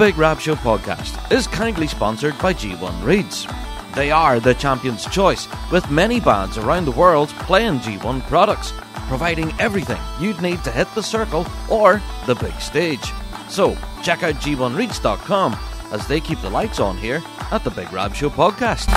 Big Rab Show podcast is kindly sponsored by G1 Reeds. They are the champion's choice, with many bands around the world playing G1 products, providing everything you'd need to hit the circle or the big stage. So, check out G1Reeds.com as they keep the lights on here at the Big Rab Show podcast.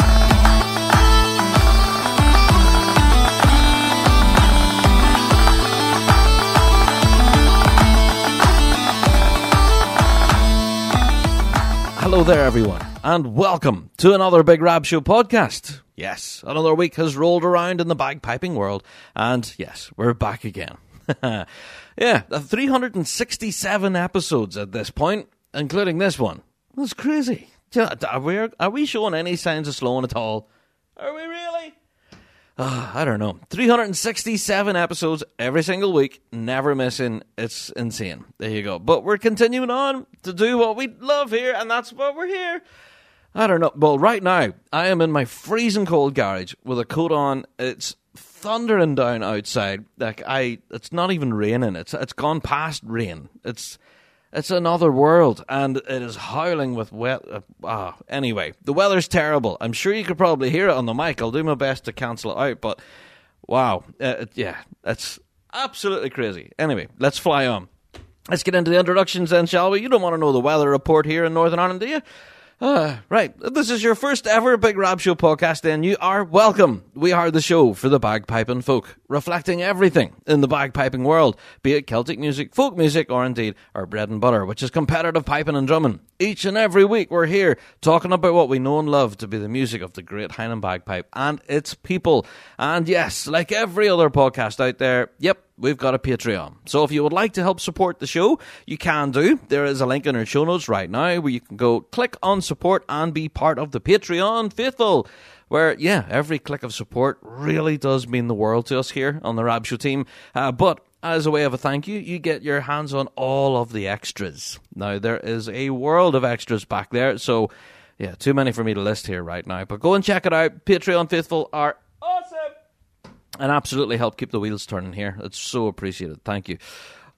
Hello there, everyone, and welcome to another Big Rab Show podcast. Yes, another week has rolled around in the bagpiping world, and yes, we're back again. yeah, 367 episodes at this point, including this one. That's crazy. Are we, are we showing any signs of slowing at all? Are we really? Uh, I don't know. 367 episodes every single week, never missing. It's insane. There you go. But we're continuing on to do what we love here, and that's what we're here. I don't know. Well, right now, I am in my freezing cold garage with a coat on. It's thundering down outside. Like I, it's not even raining. It's it's gone past rain. It's it's another world, and it is howling with wet. Uh, ah, anyway, the weather's terrible. I'm sure you could probably hear it on the mic. I'll do my best to cancel it out, but wow, uh, yeah, it's absolutely crazy. Anyway, let's fly on. Let's get into the introductions then, shall we? You don't want to know the weather report here in Northern Ireland, do you? Uh, right. This is your first ever Big Rab Show podcast, and you are welcome. We are the show for the bagpiping folk, reflecting everything in the bagpiping world, be it Celtic music, folk music, or indeed our bread and butter, which is competitive piping and drumming. Each and every week, we're here talking about what we know and love to be the music of the great Highland bagpipe and its people. And yes, like every other podcast out there, yep, we've got a Patreon. So if you would like to help support the show, you can do. There is a link in our show notes right now where you can go click on support and be part of the Patreon faithful. Where, yeah, every click of support really does mean the world to us here on the Rab Show team. Uh, but as a way of a thank you, you get your hands on all of the extras. Now, there is a world of extras back there, so yeah, too many for me to list here right now. But go and check it out. Patreon faithful are and absolutely help keep the wheels turning here. It's so appreciated. Thank you.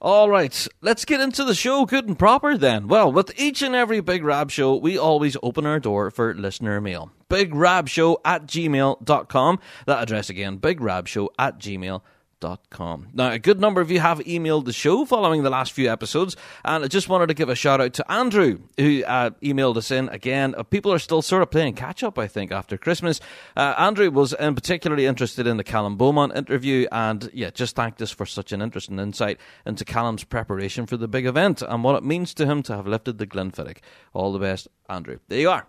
All right, let's get into the show good and proper then. Well, with each and every Big Rab show, we always open our door for listener mail. BigRabShow at gmail.com. That address again, BigRabShow at gmail.com Now, a good number of you have emailed the show following the last few episodes, and I just wanted to give a shout out to Andrew, who uh, emailed us in again. Uh, people are still sort of playing catch up, I think, after Christmas. Uh, Andrew was in particularly interested in the Callum Beaumont interview, and yeah, just thanked us for such an interesting insight into Callum's preparation for the big event and what it means to him to have lifted the Glenfiddich. All the best, Andrew. There you are.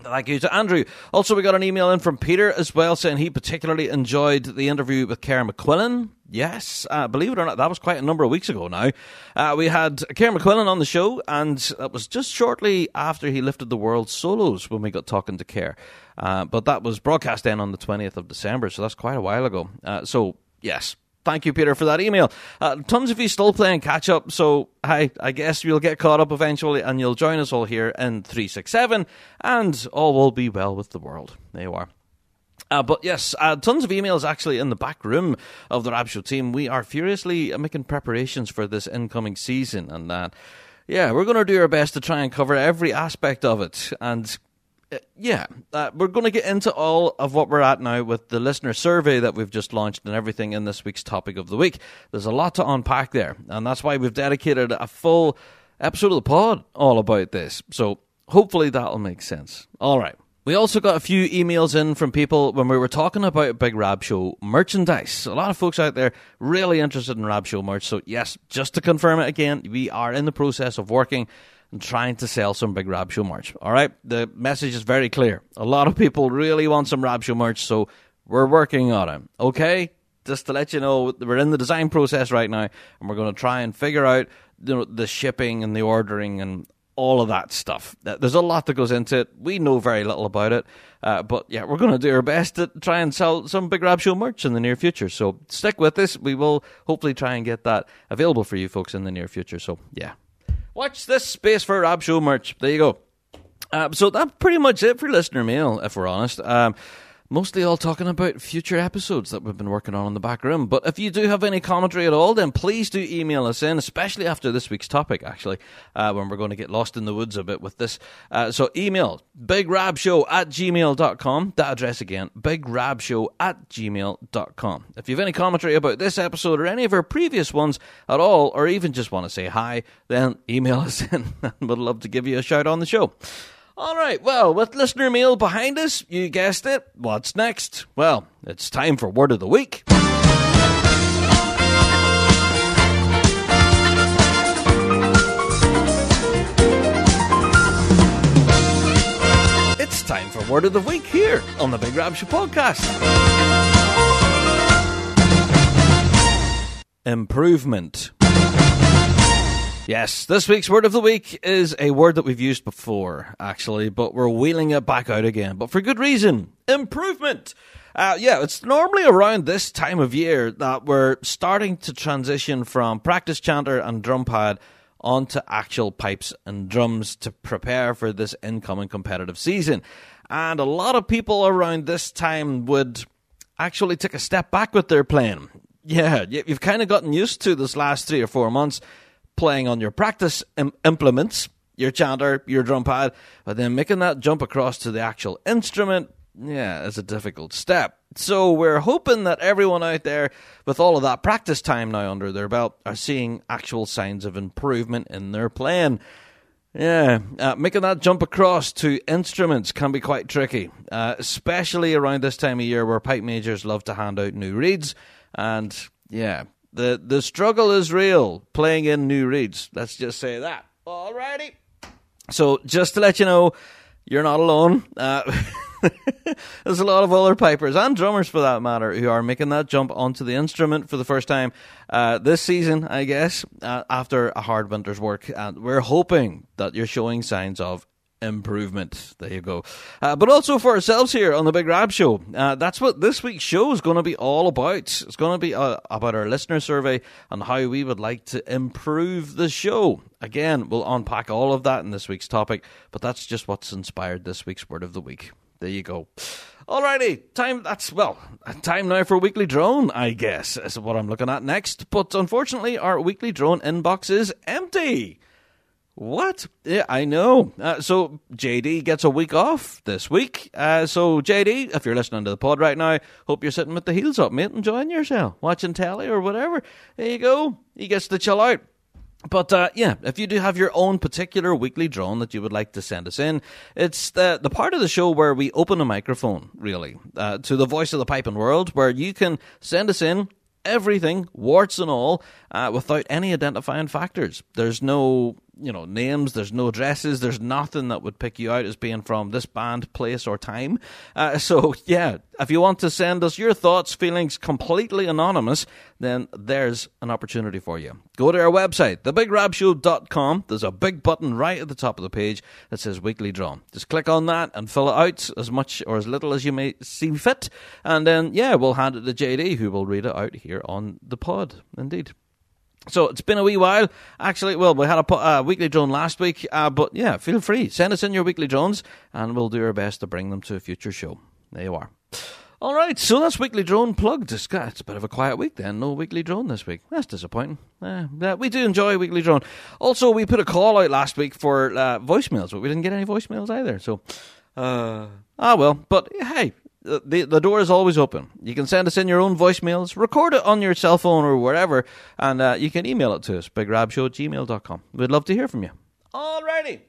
Thank you to Andrew. Also, we got an email in from Peter as well saying he particularly enjoyed the interview with Kieran McQuillan. Yes, uh, believe it or not, that was quite a number of weeks ago now. Uh, we had Kieran McQuillan on the show, and it was just shortly after he lifted the world solos when we got talking to Care. Uh, but that was broadcast then on the 20th of December, so that's quite a while ago. Uh, so, yes, Thank you, Peter, for that email. Uh, tons of you still playing catch up, so hi, I guess you'll get caught up eventually and you'll join us all here in 367, and all will be well with the world. There you are. Uh, but yes, uh, tons of emails actually in the back room of the Rab Show team. We are furiously making preparations for this incoming season, and uh, yeah, we're going to do our best to try and cover every aspect of it. And yeah, uh, we're going to get into all of what we're at now with the listener survey that we've just launched and everything in this week's topic of the week. There's a lot to unpack there, and that's why we've dedicated a full episode of the pod all about this. So hopefully that'll make sense. All right. We also got a few emails in from people when we were talking about Big Rab Show merchandise. A lot of folks out there really interested in Rab Show merch. So, yes, just to confirm it again, we are in the process of working and trying to sell some big Rab Show merch. All right, the message is very clear. A lot of people really want some Rab Show merch, so we're working on it. Okay, just to let you know, we're in the design process right now, and we're going to try and figure out you know, the shipping and the ordering and all of that stuff. There's a lot that goes into it. We know very little about it, uh, but yeah, we're going to do our best to try and sell some Big Rab Show merch in the near future. So stick with us. We will hopefully try and get that available for you folks in the near future. So yeah, Watch this space for Rab Show merch. There you go. Uh, so that's pretty much it for listener mail, if we're honest. Um, mostly all talking about future episodes that we've been working on in the back room. But if you do have any commentary at all, then please do email us in, especially after this week's topic, actually, uh, when we're going to get lost in the woods a bit with this. Uh, so email bigrabshow at gmail.com. That address again, bigrabshow at gmail.com. If you have any commentary about this episode or any of our previous ones at all, or even just want to say hi, then email us in and we'd love to give you a shout on the show. All right, well, with listener mail behind us, you guessed it. What's next? Well, it's time for Word of the Week. It's time for Word of the Week here on the Big Rab podcast. Improvement. Yes, this week's word of the week is a word that we've used before, actually, but we're wheeling it back out again. But for good reason improvement. Uh, yeah, it's normally around this time of year that we're starting to transition from practice chanter and drum pad onto actual pipes and drums to prepare for this incoming competitive season. And a lot of people around this time would actually take a step back with their playing. Yeah, you've kind of gotten used to this last three or four months playing on your practice Im- implements, your chanter, your drum pad, but then making that jump across to the actual instrument, yeah, is a difficult step. So we're hoping that everyone out there, with all of that practice time now under their belt, are seeing actual signs of improvement in their playing. Yeah, uh, making that jump across to instruments can be quite tricky, uh, especially around this time of year where pipe majors love to hand out new reeds. And yeah, the the struggle is real playing in new reeds. Let's just say that. Alrighty. So just to let you know, you're not alone. Uh, there's a lot of other pipers and drummers, for that matter, who are making that jump onto the instrument for the first time uh, this season, I guess, uh, after a hard winter's work. And we're hoping that you're showing signs of improvement. There you go. Uh, but also for ourselves here on the Big Rab Show. Uh, that's what this week's show is going to be all about. It's going to be uh, about our listener survey and how we would like to improve the show. Again, we'll unpack all of that in this week's topic, but that's just what's inspired this week's Word of the Week. There you go. Alrighty, time. That's well, time now for weekly drone. I guess is what I'm looking at next. But unfortunately, our weekly drone inbox is empty. What? Yeah, I know. Uh, so JD gets a week off this week. Uh, so JD, if you're listening to the pod right now, hope you're sitting with the heels up, mate, enjoying yourself, watching telly or whatever. There you go. He gets to chill out. But uh, yeah, if you do have your own particular weekly drone that you would like to send us in, it's the the part of the show where we open a microphone, really, uh, to the voice of the piping world, where you can send us in everything, warts and all, uh, without any identifying factors. There's no you know names there's no addresses there's nothing that would pick you out as being from this band place or time. Uh, so yeah if you want to send us your thoughts feelings completely anonymous then there's an opportunity for you. Go to our website thebigrabshow.com there's a big button right at the top of the page that says weekly draw. Just click on that and fill it out as much or as little as you may see fit. And then yeah we'll hand it to jd who will read it out here on the pod indeed so it's been a wee while. Actually, well, we had a uh, weekly drone last week, uh, but yeah, feel free. Send us in your weekly drones and we'll do our best to bring them to a future show. There you are. All right, so that's weekly drone plugged. It's, it's a bit of a quiet week then. No weekly drone this week. That's disappointing. Uh, yeah, we do enjoy weekly drone. Also, we put a call out last week for uh, voicemails, but we didn't get any voicemails either. So, uh, ah well. But hey, the the door is always open. You can send us in your own voicemails, record it on your cell phone or wherever, and uh, you can email it to us, bigrabshow at gmail.com. We'd love to hear from you. Alrighty.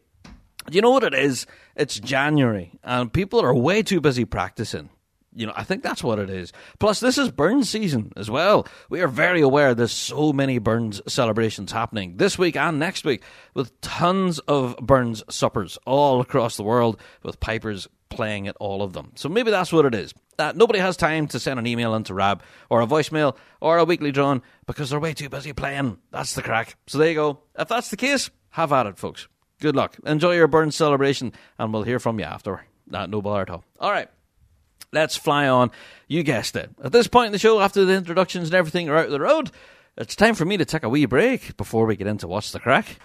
Do you know what it is? It's January, and people are way too busy practicing. You know, I think that's what it is. Plus, this is Burns season as well. We are very aware there's so many Burns celebrations happening this week and next week, with tons of Burns suppers all across the world, with pipers playing at all of them. So maybe that's what it is. Uh, nobody has time to send an email into Rab or a voicemail or a weekly drone because they're way too busy playing. That's the crack. So there you go. If that's the case, have at it, folks. Good luck. Enjoy your Burns celebration, and we'll hear from you after. Uh, no bother at all. All right. Let's fly on. You guessed it. At this point in the show, after the introductions and everything are out of the road, it's time for me to take a wee break before we get into What's the Crack.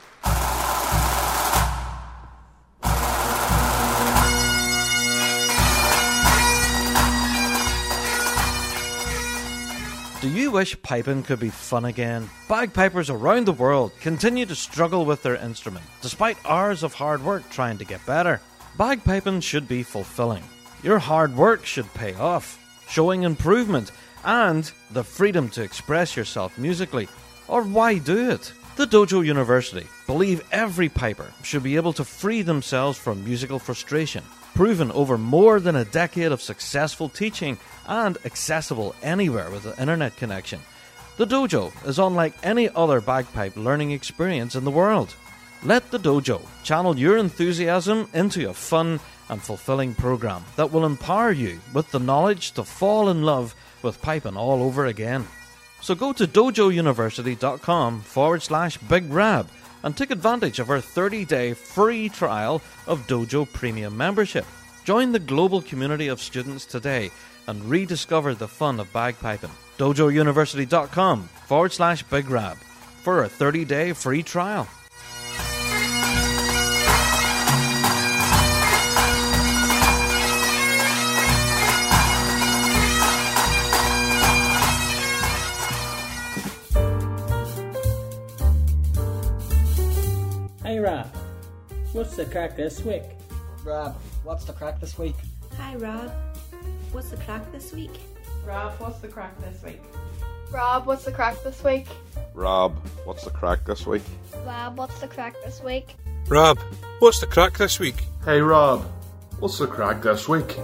Do you wish piping could be fun again? Bagpipers around the world continue to struggle with their instrument, despite hours of hard work trying to get better. Bagpiping should be fulfilling. Your hard work should pay off, showing improvement and the freedom to express yourself musically. Or why do it? The Dojo University believe every piper should be able to free themselves from musical frustration proven over more than a decade of successful teaching and accessible anywhere with an internet connection. The dojo is unlike any other bagpipe learning experience in the world. Let the dojo channel your enthusiasm into a fun and fulfilling program that will empower you with the knowledge to fall in love with piping all over again. So go to dojouniversity.com forward slash big rab and take advantage of our 30 day free trial of Dojo Premium membership. Join the global community of students today and rediscover the fun of bagpiping. DojoUniversity.com forward slash Big Rab for a 30 day free trial. What's the crack this week? Rob, what's the crack this week? Hi Rob, what's the crack this week? Rob, what's the crack this week? Rob, what's the crack this week? Rob, what's the crack this week? Rob, what's the crack this week? Rob, what's the crack this week? Hey Rob, what's the crack this week?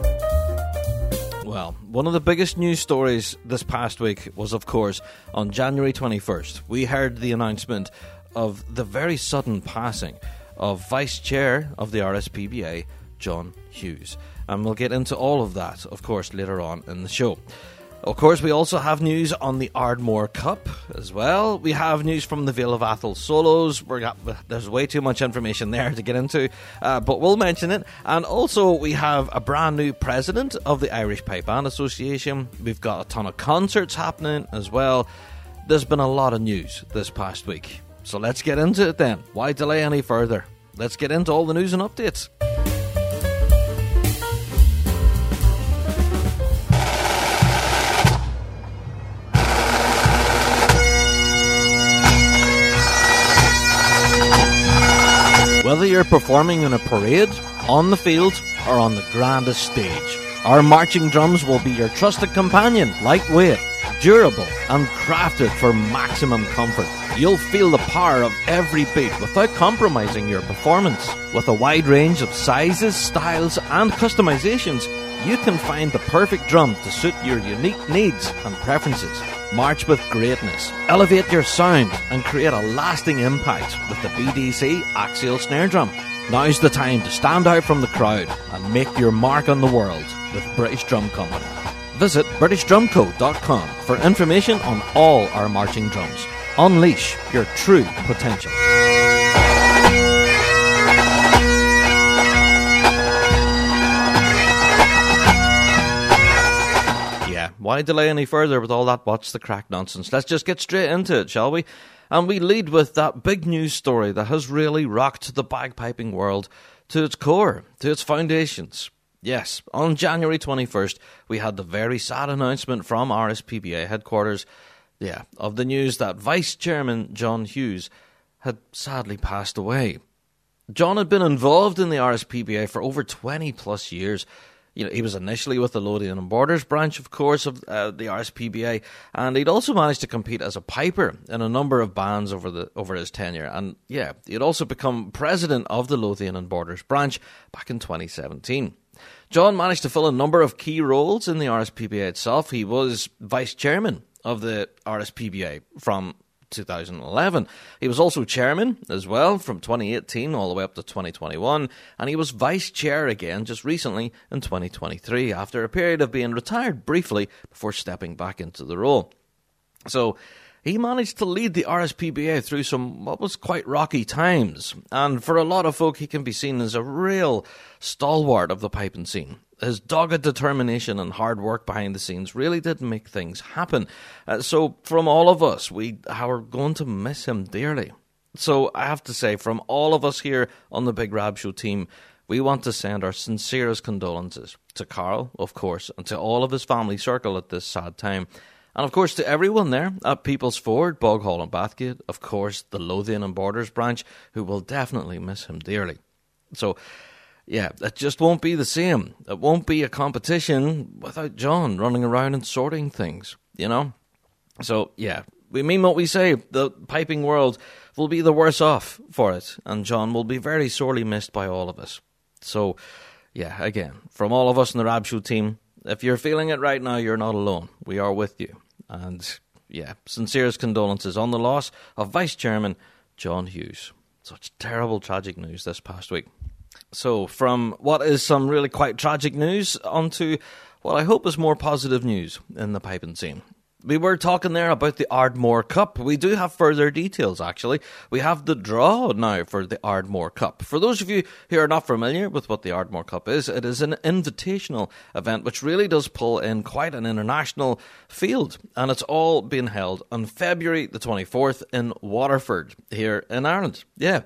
Well, one of the biggest news stories this past week was, of course, on January 21st. We heard the announcement of the very sudden passing of Vice Chair of the RSPBA, John Hughes. And we'll get into all of that, of course, later on in the show. Of course, we also have news on the Ardmore Cup as well. We have news from the Vale of Atholl solos. Got, there's way too much information there to get into, uh, but we'll mention it. And also, we have a brand new president of the Irish Pipe Band Association. We've got a ton of concerts happening as well. There's been a lot of news this past week. So let's get into it then. Why delay any further? Let's get into all the news and updates. Whether you're performing in a parade, on the field, or on the grandest stage, our marching drums will be your trusted companion, lightweight, durable, and crafted for maximum comfort. You'll feel the power of every beat without compromising your performance. With a wide range of sizes, styles, and customizations, you can find the perfect drum to suit your unique needs and preferences. March with greatness, elevate your sound, and create a lasting impact with the BDC Axial Snare Drum. Now's the time to stand out from the crowd and make your mark on the world with British Drum Company. Visit BritishDrumCo.com for information on all our marching drums. Unleash your true potential. Yeah, why delay any further with all that what's the crack nonsense? Let's just get straight into it, shall we? And we lead with that big news story that has really rocked the bagpiping world to its core, to its foundations. Yes, on January 21st, we had the very sad announcement from RSPBA headquarters, yeah, of the news that Vice Chairman John Hughes had sadly passed away. John had been involved in the RSPBA for over 20 plus years. You know, he was initially with the Lothian and Borders branch, of course, of uh, the RSPBA, and he'd also managed to compete as a piper in a number of bands over the over his tenure. And yeah, he'd also become president of the Lothian and Borders branch back in 2017. John managed to fill a number of key roles in the RSPBA itself. He was vice chairman of the RSPBA from 2011. He was also chairman as well from 2018 all the way up to 2021, and he was vice chair again just recently in 2023 after a period of being retired briefly before stepping back into the role. So, he managed to lead the RSPBA through some what was quite rocky times, and for a lot of folk, he can be seen as a real stalwart of the piping scene. His dogged determination and hard work behind the scenes really did make things happen. Uh, so, from all of us, we are going to miss him dearly. So, I have to say, from all of us here on the Big Rab Show team, we want to send our sincerest condolences to Carl, of course, and to all of his family circle at this sad time. And of course, to everyone there at People's Ford, Boghall and Bathgate, of course, the Lothian and Borders branch, who will definitely miss him dearly. So, yeah, it just won't be the same. It won't be a competition without John running around and sorting things, you know? So, yeah, we mean what we say. The piping world will be the worse off for it, and John will be very sorely missed by all of us. So, yeah, again, from all of us in the Rab team, if you're feeling it right now, you're not alone. We are with you. And yeah, sincerest condolences on the loss of Vice Chairman John Hughes. Such terrible, tragic news this past week. So, from what is some really quite tragic news onto what I hope is more positive news in the piping scene. We were talking there about the Ardmore Cup. We do have further details, actually. We have the draw now for the Ardmore Cup. For those of you who are not familiar with what the Ardmore Cup is, it is an invitational event which really does pull in quite an international field. And it's all being held on February the 24th in Waterford, here in Ireland. Yeah.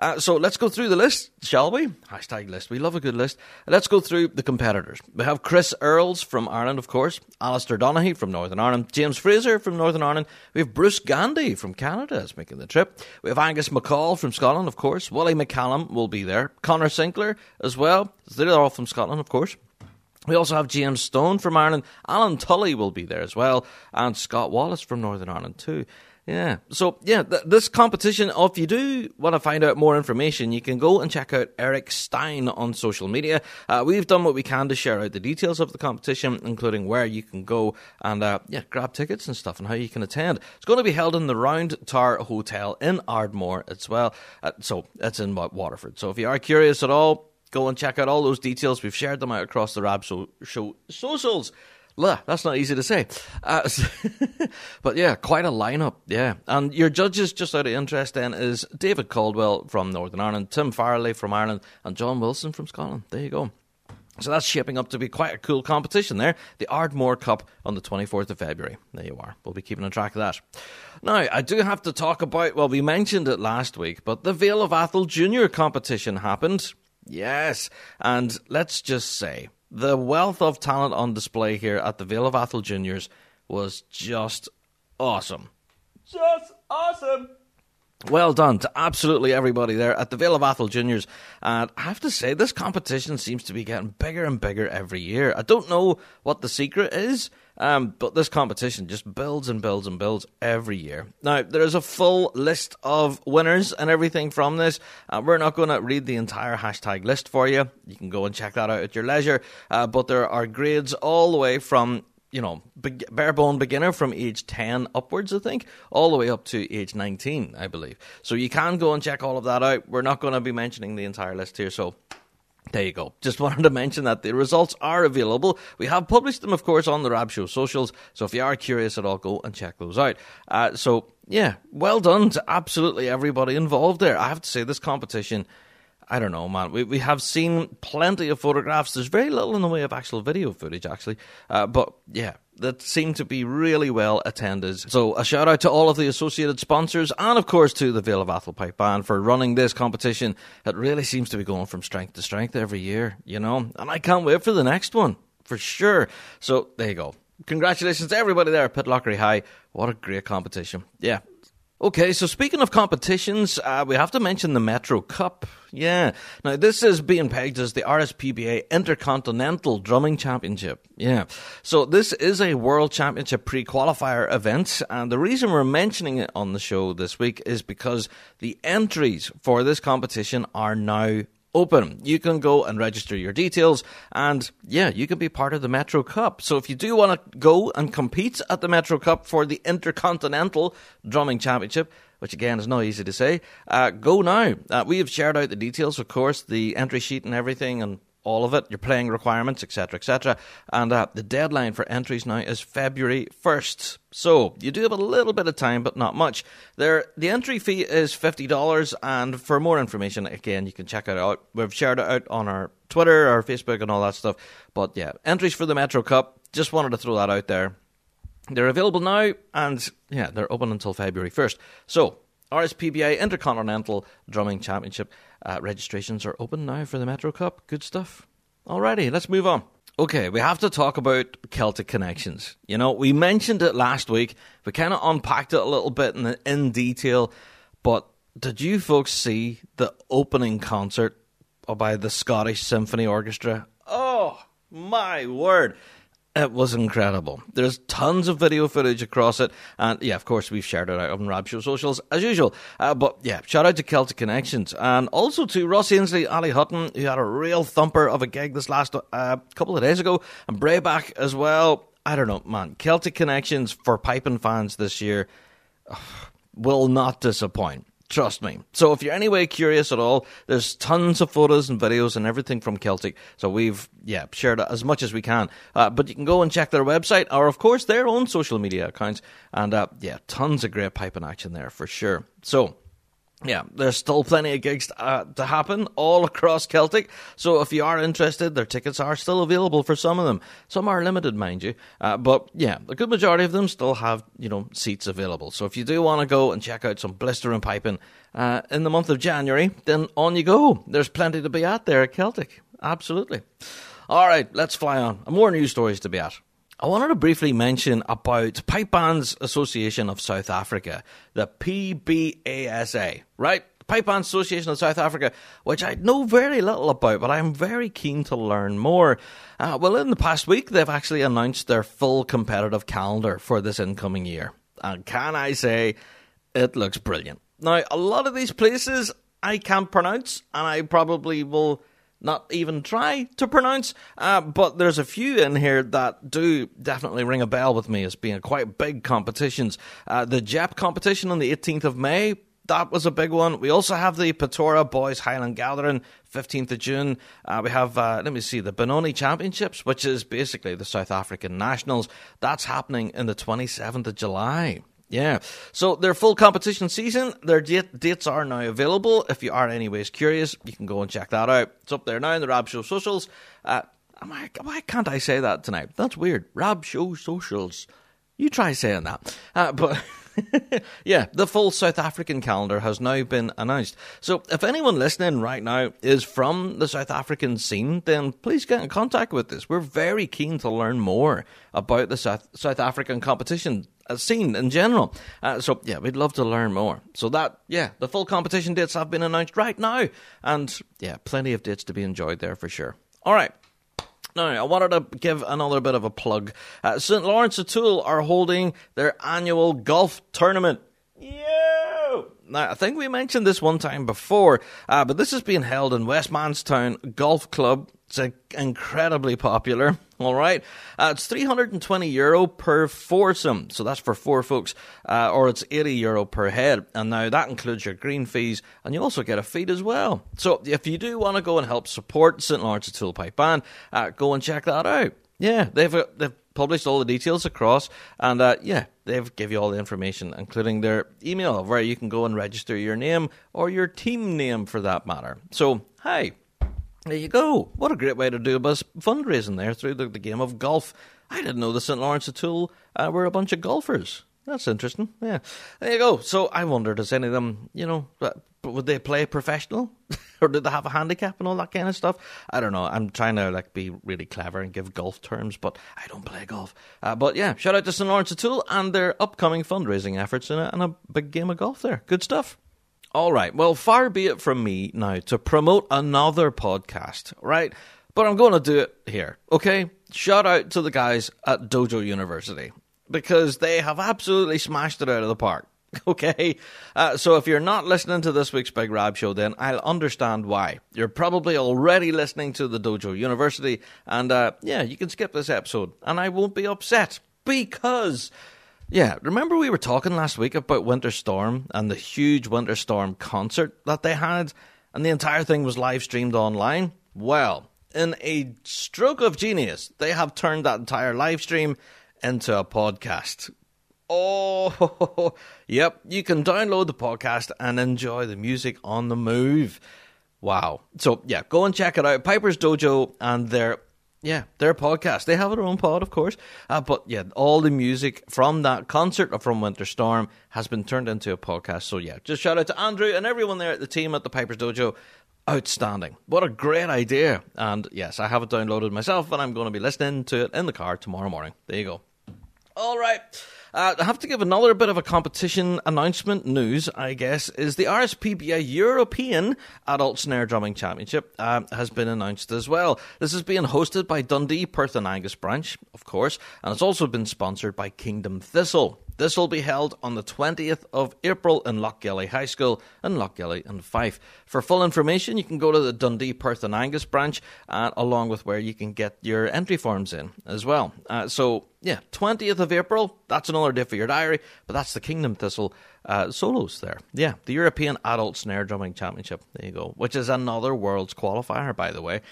Uh, so let's go through the list, shall we? Hashtag list. We love a good list. Let's go through the competitors. We have Chris Earls from Ireland, of course, Alistair Donaghy from Northern Ireland, James Fraser from Northern Ireland. We have Bruce Gandy from Canada is making the trip. We have Angus McCall from Scotland, of course. Willie McCallum will be there. Connor Sinclair as well. They're all from Scotland, of course. We also have James Stone from Ireland. Alan Tully will be there as well. And Scott Wallace from Northern Ireland, too. Yeah. So, yeah, th- this competition, if you do want to find out more information, you can go and check out Eric Stein on social media. Uh, we've done what we can to share out the details of the competition, including where you can go and, uh, yeah, grab tickets and stuff and how you can attend. It's going to be held in the Round Tower Hotel in Ardmore as well. Uh, so, it's in Waterford. So, if you are curious at all, go and check out all those details. We've shared them out across the Rab Show, show socials. Blah, that's not easy to say. Uh, but yeah, quite a lineup. Yeah. And your judges, just out of interest, then, is David Caldwell from Northern Ireland, Tim Farley from Ireland, and John Wilson from Scotland. There you go. So that's shaping up to be quite a cool competition there. The Ardmore Cup on the 24th of February. There you are. We'll be keeping a track of that. Now, I do have to talk about, well, we mentioned it last week, but the Vale of Atholl Junior competition happened. Yes. And let's just say, the wealth of talent on display here at the Vale of Atholl Juniors was just awesome. Just awesome. Well done to absolutely everybody there at the Vale of Atholl Juniors. And I have to say, this competition seems to be getting bigger and bigger every year. I don't know what the secret is, um, but this competition just builds and builds and builds every year. Now, there is a full list of winners and everything from this. Uh, we're not going to read the entire hashtag list for you. You can go and check that out at your leisure. Uh, but there are grades all the way from you know, bare bone beginner from age 10 upwards, I think, all the way up to age 19, I believe. So you can go and check all of that out. We're not going to be mentioning the entire list here, so there you go. Just wanted to mention that the results are available. We have published them, of course, on the Rab Show socials. So if you are curious at all, go and check those out. Uh, so, yeah, well done to absolutely everybody involved there. I have to say, this competition I don't know, man. We we have seen plenty of photographs. There's very little in the way of actual video footage, actually. Uh, but yeah, that seem to be really well attended. So a shout out to all of the associated sponsors and of course to the Vale of Atholl Pipe Band for running this competition. It really seems to be going from strength to strength every year, you know. And I can't wait for the next one for sure. So there you go. Congratulations to everybody there at Pitlochry High. What a great competition. Yeah, Okay, so speaking of competitions, uh, we have to mention the Metro Cup. Yeah. Now, this is being pegged as the RSPBA Intercontinental Drumming Championship. Yeah. So, this is a World Championship pre qualifier event, and the reason we're mentioning it on the show this week is because the entries for this competition are now open. You can go and register your details, and yeah, you can be part of the Metro Cup. So if you do want to go and compete at the Metro Cup for the Intercontinental Drumming Championship, which again is not easy to say, uh, go now. Uh, we have shared out the details, of course, the entry sheet and everything, and all of it, your playing requirements, etc., etc. And uh, the deadline for entries now is February 1st. So you do have a little bit of time, but not much. There, the entry fee is fifty dollars, and for more information, again, you can check it out. We've shared it out on our Twitter, our Facebook, and all that stuff. But yeah, entries for the Metro Cup. Just wanted to throw that out there. They're available now, and yeah, they're open until February 1st. So RSPBA Intercontinental Drumming Championship uh, registrations are open now for the Metro Cup. Good stuff. Alrighty, let's move on. Okay, we have to talk about Celtic connections. You know, we mentioned it last week. We kind of unpacked it a little bit in, in detail. But did you folks see the opening concert by the Scottish Symphony Orchestra? Oh, my word. It was incredible. There's tons of video footage across it, and yeah, of course, we've shared it out on Rab Show socials as usual. Uh, but yeah, shout out to Celtic Connections and also to Ross Ainslie, Ali Hutton, who had a real thumper of a gig this last uh, couple of days ago, and Breabach as well. I don't know, man. Celtic Connections for piping fans this year will not disappoint. Trust me. So if you're anyway curious at all, there's tons of photos and videos and everything from Celtic. So we've, yeah, shared as much as we can. Uh, but you can go and check their website or, of course, their own social media accounts. And, uh, yeah, tons of great piping action there for sure. So yeah, there's still plenty of gigs to, uh, to, happen all across Celtic. So if you are interested, their tickets are still available for some of them. Some are limited, mind you. Uh, but yeah, the good majority of them still have, you know, seats available. So if you do want to go and check out some blistering piping uh, in the month of January, then on you go. There's plenty to be at there at Celtic. Absolutely. All right, let's fly on. More news stories to be at. I wanted to briefly mention about Pipe Bands Association of South Africa, the PBASA, right? Pipe Bands Association of South Africa, which I know very little about, but I'm very keen to learn more. Uh, well, in the past week, they've actually announced their full competitive calendar for this incoming year. And can I say, it looks brilliant. Now, a lot of these places I can't pronounce, and I probably will not even try to pronounce. Uh, but there's a few in here that do definitely ring a bell with me as being quite big competitions. Uh, the JEP competition on the 18th of May. That was a big one. We also have the Pretoria Boys Highland Gathering, 15th of June. Uh, we have, uh, let me see, the Benoni Championships, which is basically the South African Nationals. That's happening in the 27th of July. Yeah. So their full competition season, their date, dates are now available. If you are anyways curious, you can go and check that out. It's up there now in the Rab Show socials. Uh, I, why can't I say that tonight? That's weird. Rab Show socials. You try saying that. Uh, but yeah, the full South African calendar has now been announced. So if anyone listening right now is from the South African scene, then please get in contact with us. We're very keen to learn more about the South, South African competition scene in general. Uh, so yeah, we'd love to learn more. So that yeah, the full competition dates have been announced right now, and yeah, plenty of dates to be enjoyed there for sure. All right. Now, I wanted to give another bit of a plug. Uh, St. Lawrence O'Toole are holding their annual golf tournament. Yeah! Now, I think we mentioned this one time before, uh, but this is being held in Westmanstown Golf Club it's incredibly popular. All right, uh, it's 320 euro per foursome, so that's for four folks, uh, or it's 80 euro per head. And now that includes your green fees, and you also get a feed as well. So if you do want to go and help support St Lawrence O'Toole Pipe Band, uh, go and check that out. Yeah, they've uh, they've published all the details across, and uh, yeah, they've give you all the information, including their email, where you can go and register your name or your team name for that matter. So, hi, there you go. What a great way to do a bit fundraising there through the, the, game of golf. I didn't know the St. Lawrence O'Toole uh, were a bunch of golfers. That's interesting. Yeah. There you go. So I wondered, does any of them, you know, uh, would they play professional? or did they have a handicap and all that kind of stuff? I don't know. I'm trying to like be really clever and give golf terms, but I don't play golf. Uh, but yeah, shout out to St. Lawrence O'Toole and their upcoming fundraising efforts in a, in a big game of golf there. Good stuff. All right. Well, far be it from me now to promote another podcast, right? But I'm going to do it here, okay? Shout out to the guys at Dojo University because they have absolutely smashed it out of the park. Okay, uh, so if you're not listening to this week's Big Rab show, then I'll understand why. You're probably already listening to the Dojo University, and uh, yeah, you can skip this episode, and I won't be upset because yeah, remember we were talking last week about Winter Storm and the huge Winter Storm concert that they had, and the entire thing was live streamed online? Well, in a stroke of genius, they have turned that entire live stream into a podcast. Oh, yep, you can download the podcast and enjoy the music on the move. Wow. So, yeah, go and check it out. Piper's Dojo and their yeah, their podcast. They have their own pod, of course. Uh, but yeah, all the music from that concert or from Winter Storm has been turned into a podcast. So yeah, just shout out to Andrew and everyone there at the team at the Piper's Dojo. outstanding. What a great idea. And yes, I have it downloaded myself and I'm going to be listening to it in the car tomorrow morning. There you go. All right. Uh, I have to give another bit of a competition announcement news, I guess, is the RSPBA European Adult Snare Drumming Championship uh, has been announced as well. This is being hosted by Dundee, Perth and Angus branch, of course, and it's also been sponsored by Kingdom Thistle. This will be held on the 20th of April in Lochgelly High School in Lochgelly and Fife. For full information, you can go to the Dundee, Perth and Angus branch, uh, along with where you can get your entry forms in as well. Uh, so, yeah, 20th of April, that's another day for your diary, but that's the Kingdom Thistle uh, solos there. Yeah, the European Adult Snare Drumming Championship. There you go, which is another Worlds qualifier, by the way.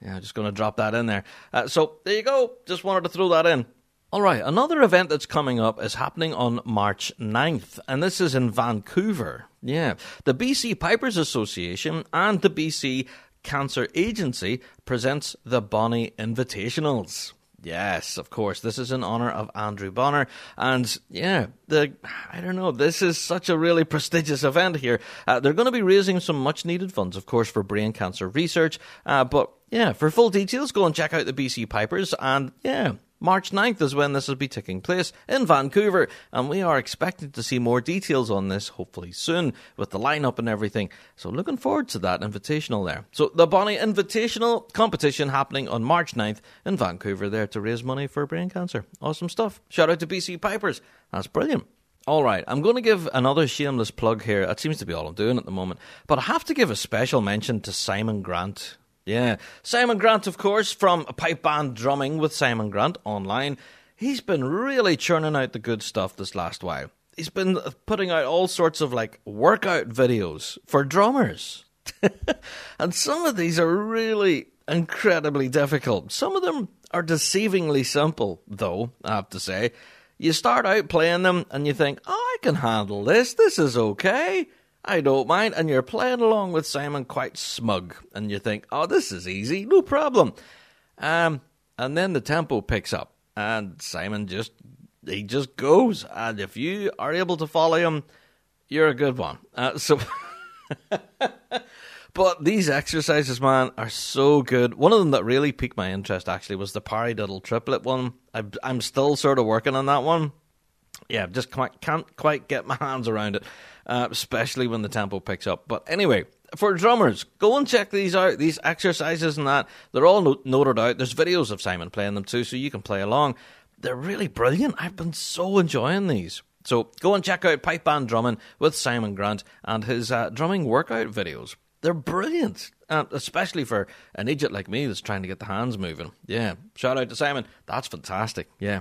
Yeah, just going to drop that in there. Uh, so, there you go. Just wanted to throw that in. All right, another event that's coming up is happening on March 9th, and this is in Vancouver. Yeah, the BC Pipers Association and the BC Cancer Agency presents the Bonnie Invitationals. Yes, of course. This is in honor of Andrew Bonar, and yeah, the I don't know. This is such a really prestigious event here. Uh, they're going to be raising some much needed funds, of course, for brain cancer research. Uh, but yeah, for full details, go and check out the BC Pipers, and yeah, March 9th is when this will be taking place in Vancouver, and we are expecting to see more details on this hopefully soon with the lineup and everything. So, looking forward to that invitational there. So, the Bonnie Invitational competition happening on March 9th in Vancouver there to raise money for brain cancer. Awesome stuff. Shout out to BC Pipers. That's brilliant. All right, I'm going to give another shameless plug here. That seems to be all I'm doing at the moment. But I have to give a special mention to Simon Grant yeah. Simon Grant, of course, from Pipe Band Drumming with Simon Grant online. He's been really churning out the good stuff this last while. He's been putting out all sorts of like workout videos for drummers. and some of these are really incredibly difficult. Some of them are deceivingly simple, though, I have to say. You start out playing them and you think, oh, I can handle this. This is okay. I don't mind. And you're playing along with Simon quite smug. And you think, oh, this is easy, no problem. Um, and then the tempo picks up. And Simon just, he just goes. And if you are able to follow him, you're a good one. Uh, so. but these exercises, man, are so good. One of them that really piqued my interest actually was the paradiddle triplet one. I, I'm still sort of working on that one. Yeah, just can't quite get my hands around it uh, especially when the tempo picks up. But anyway, for drummers, go and check these out. These exercises and that, they're all not- noted out. There's videos of Simon playing them too, so you can play along. They're really brilliant. I've been so enjoying these. So go and check out Pipe Band Drumming with Simon Grant and his uh, drumming workout videos. They're brilliant, uh, especially for an idiot like me that's trying to get the hands moving. Yeah, shout out to Simon. That's fantastic. Yeah.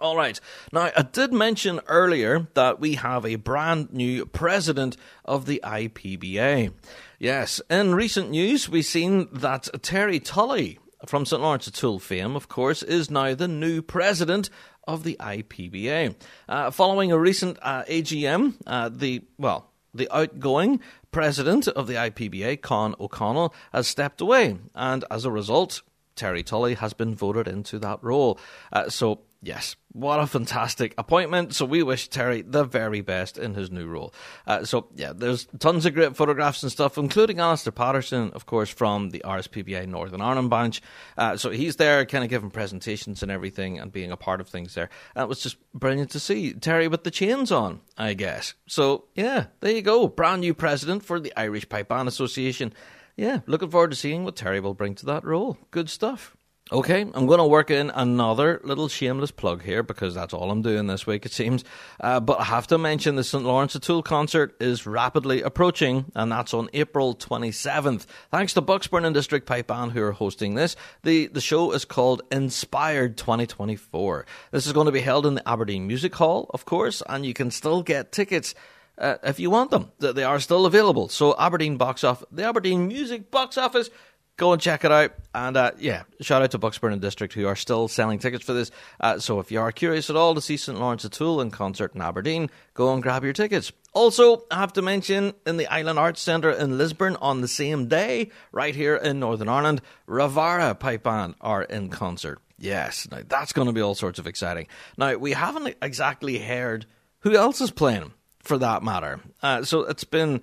All right. Now, I did mention earlier that we have a brand new president of the IPBA. Yes, in recent news, we've seen that Terry Tully from St. Lawrence O'Toole fame, of course, is now the new president of the IPBA. Uh, following a recent uh, AGM, uh, the, well, the outgoing president of the IPBA, Con O'Connell, has stepped away, and as a result, Terry Tully has been voted into that role. Uh, so Yes, what a fantastic appointment. So we wish Terry the very best in his new role. Uh, so yeah, there's tons of great photographs and stuff, including Alistair Patterson, of course, from the RSPBA Northern Ireland branch. Uh, so he's there, kind of giving presentations and everything, and being a part of things there. And it was just brilliant to see Terry with the chains on, I guess. So yeah, there you go, brand new president for the Irish Pipe Band Association. Yeah, looking forward to seeing what Terry will bring to that role. Good stuff. Okay, I'm going to work in another little shameless plug here because that's all I'm doing this week, it seems. Uh, but I have to mention the St. Lawrence O'Toole concert is rapidly approaching, and that's on April 27th. Thanks to Bucksburn and District Pipe Band who are hosting this. The, the show is called Inspired 2024. This is going to be held in the Aberdeen Music Hall, of course, and you can still get tickets. Uh, if you want them, they are still available. So Aberdeen box off, the Aberdeen Music box office go and check it out. And uh, yeah, shout out to Bucksburn and District who are still selling tickets for this. Uh, so if you are curious at all to see St Lawrence O'Toole in concert in Aberdeen, go and grab your tickets. Also, I have to mention in the Island Arts Centre in Lisburn on the same day, right here in Northern Ireland, Ravara Pipe Band are in concert. Yes, now that's going to be all sorts of exciting. Now, we haven't exactly heard who else is playing for that matter. Uh, so it's been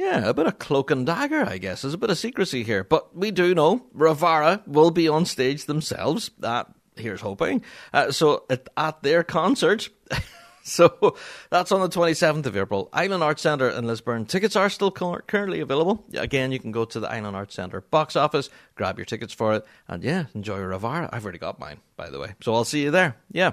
Yeah, a bit of cloak and dagger, I guess. There's a bit of secrecy here. But we do know Ravara will be on stage themselves. Uh, here's hoping. Uh, so at, at their concert. So that's on the 27th of April. Island Arts Centre in Lisburn. Tickets are still currently available. Again, you can go to the Island Arts Centre box office, grab your tickets for it, and yeah, enjoy Ravara. I've already got mine, by the way. So I'll see you there. Yeah.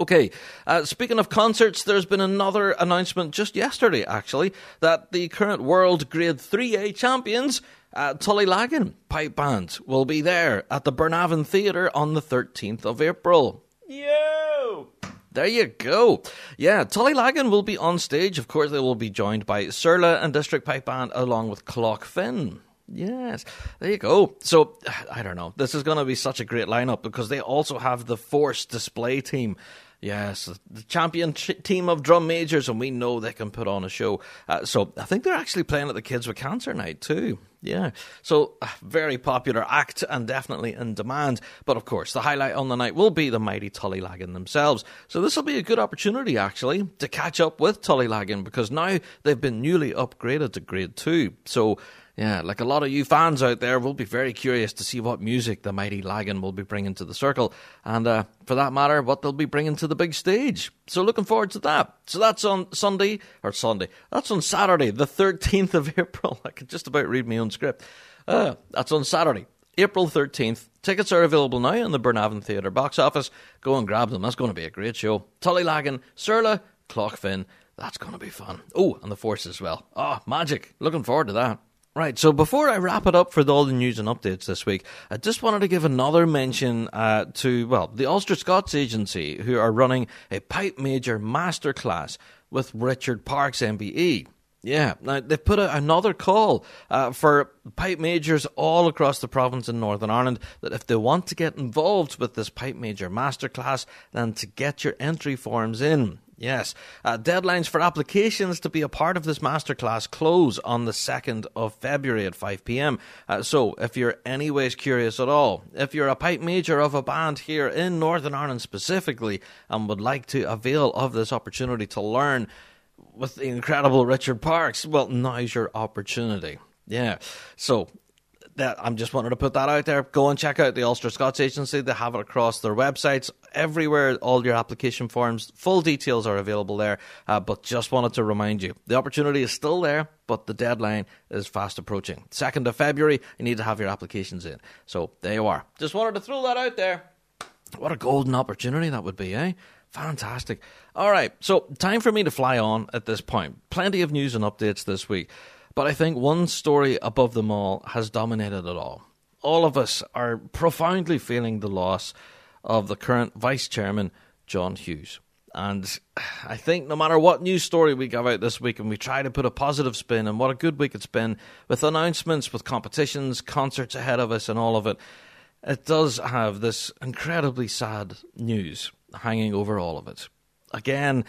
Okay, uh, speaking of concerts, there's been another announcement just yesterday, actually, that the current world Grade 3A champions, uh, Tullylagan Pipe Band, will be there at the Burnavon Theatre on the 13th of April. Yo! There you go. Yeah, Tullylagan will be on stage. Of course, they will be joined by Surla and District Pipe Band along with Clockfin. Yes, there you go. So, I don't know. This is going to be such a great lineup because they also have the Force display team Yes, the champion team of drum majors, and we know they can put on a show. Uh, so I think they're actually playing at the Kids with Cancer night too. Yeah, so uh, very popular act and definitely in demand. But of course, the highlight on the night will be the mighty Tullylagan themselves. So this will be a good opportunity actually to catch up with Tullylagan because now they've been newly upgraded to Grade Two. So yeah, like a lot of you fans out there we'll be very curious to see what music the mighty Lagan will be bringing to the circle, and uh, for that matter, what they'll be bringing to the big stage. So looking forward to that. So that's on Sunday, or Sunday, that's on Saturday, the 13th of April. I could just about read my own script. Uh, that's on Saturday, April 13th. Tickets are available now in the Burnavon Theatre box office. Go and grab them. That's going to be a great show. Tullylagan, Surla, Clockfin. That's going to be fun. Oh, and the Force as well. Oh, magic. Looking forward to that. Right, so before I wrap it up for all the news and updates this week, I just wanted to give another mention uh, to, well, the Ulster Scots Agency, who are running a Pipe Major Masterclass with Richard Parks, MBE. Yeah, now they've put out another call uh, for pipe majors all across the province in Northern Ireland that if they want to get involved with this pipe major masterclass, then to get your entry forms in. Yes. Uh, deadlines for applications to be a part of this masterclass close on the 2nd of February at 5 pm. Uh, so, if you're anyways curious at all, if you're a pipe major of a band here in Northern Ireland specifically and would like to avail of this opportunity to learn with the incredible Richard Parks, well, now's your opportunity. Yeah. So, that I'm just wanting to put that out there. Go and check out the Ulster Scots Agency. They have it across their websites everywhere. All your application forms, full details are available there. Uh, but just wanted to remind you, the opportunity is still there, but the deadline is fast approaching. Second of February, you need to have your applications in. So there you are. Just wanted to throw that out there. What a golden opportunity that would be, eh? Fantastic. All right, so time for me to fly on at this point. Plenty of news and updates this week. But I think one story above them all has dominated it all. All of us are profoundly feeling the loss of the current vice chairman, John Hughes. And I think no matter what news story we give out this week, and we try to put a positive spin, and what a good week it's been with announcements, with competitions, concerts ahead of us, and all of it, it does have this incredibly sad news hanging over all of it. Again,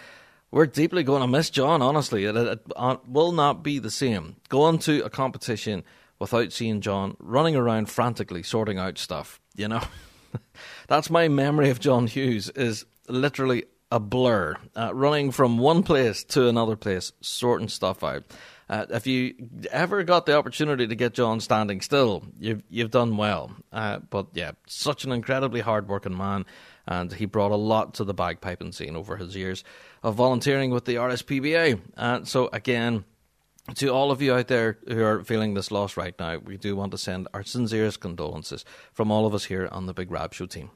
we're deeply going to miss John, honestly. It, it, it, will not be the same. Going to a competition without seeing John running around frantically sorting out stuff, you know? That's my memory of John Hughes, is literally a blur. Uh, running from one place to another place, sorting stuff out. Uh, if you ever got the opportunity to get John standing still, you've you've done well. Uh, but yeah, such an incredibly hard-working man, and he brought a lot to the bagpiping scene over his years of volunteering with the RSPBA. Uh, so again, to all of you out there who are feeling this loss right now, we do want to send our sincerest condolences from all of us here on the Big Rab Show team.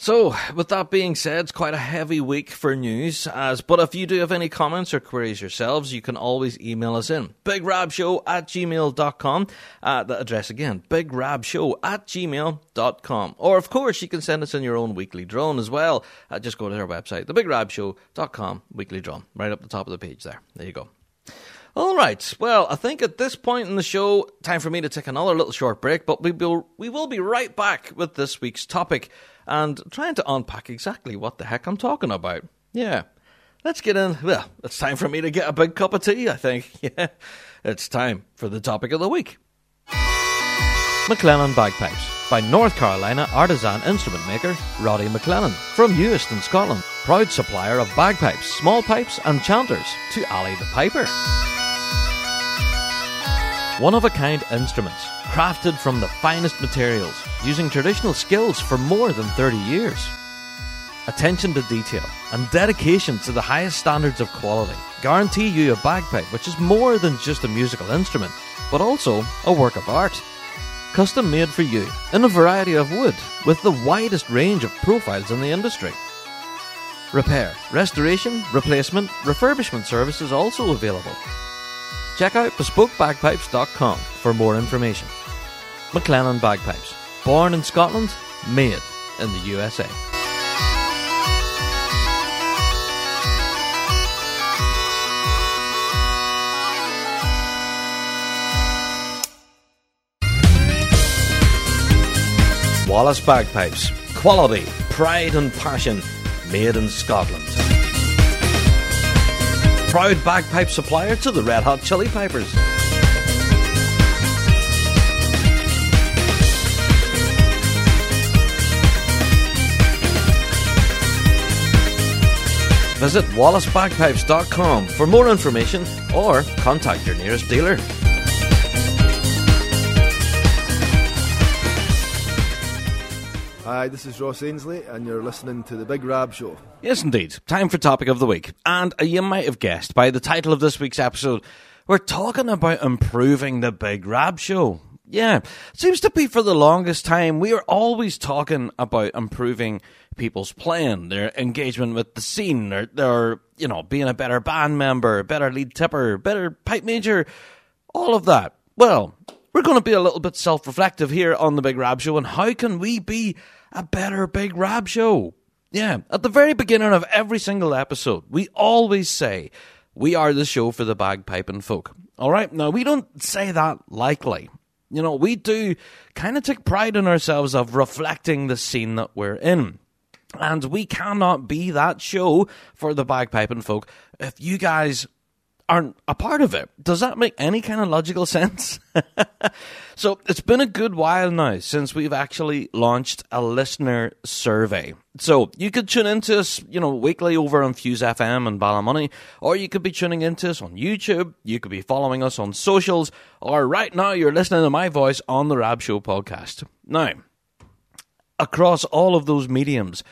So, with that being said, it's quite a heavy week for news. As but if you do have any comments or queries yourselves, you can always email us in. BigRabShow at gmail.com. Uh, the address again, BigRabShow at gmail.com. Or of course, you can send us in your own weekly drone as well. Uh, just go to our website, thebigrabshow.com, weekly drone, right up the top of the page there. There you go. All right. Well, I think at this point in the show, time for me to take another little short break, but we will, we will be right back with this week's topic and trying to unpack exactly what the heck I'm talking about. Yeah. Let's get in. Well, it's time for me to get a big cup of tea, I think. Yeah. It's time for the topic of the week. McLennan Bagpipes by North Carolina artisan instrument maker Roddy McLennan from Euston, Scotland. Proud supplier of bagpipes, small pipes, and chanters to Ali the Piper. One of a kind instruments, crafted from the finest materials, using traditional skills for more than 30 years. Attention to detail and dedication to the highest standards of quality guarantee you a bagpipe which is more than just a musical instrument, but also a work of art. Custom made for you in a variety of wood with the widest range of profiles in the industry. Repair, restoration, replacement, refurbishment services also available. Check out bespokebagpipes.com for more information. McLennan Bagpipes, born in Scotland, made in the USA. Wallace Bagpipes. Quality, pride, and passion made in Scotland. Proud bagpipe supplier to the Red Hot Chili Pipers. Visit wallacebagpipes.com for more information or contact your nearest dealer. Hi, this is Ross Ainslie, and you're listening to The Big Rab Show. Yes, indeed. Time for topic of the week. And uh, you might have guessed by the title of this week's episode, we're talking about improving the Big Rab Show. Yeah, seems to be for the longest time, we are always talking about improving people's playing, their engagement with the scene, their, their, you know, being a better band member, better lead tipper, better pipe major, all of that. Well, we're going to be a little bit self reflective here on the Big Rab Show, and how can we be a better Big Rab Show? Yeah, at the very beginning of every single episode, we always say, we are the show for the bagpiping folk. All right, now we don't say that lightly. You know, we do kind of take pride in ourselves of reflecting the scene that we're in. And we cannot be that show for the bagpiping folk if you guys aren't a part of it. Does that make any kind of logical sense? so it's been a good while now since we've actually launched a listener survey. So you could tune into us, you know, weekly over on Fuse FM and Ballymoney, or you could be tuning into us on YouTube. You could be following us on socials, or right now you're listening to my voice on the Rab Show podcast. Now, across all of those mediums,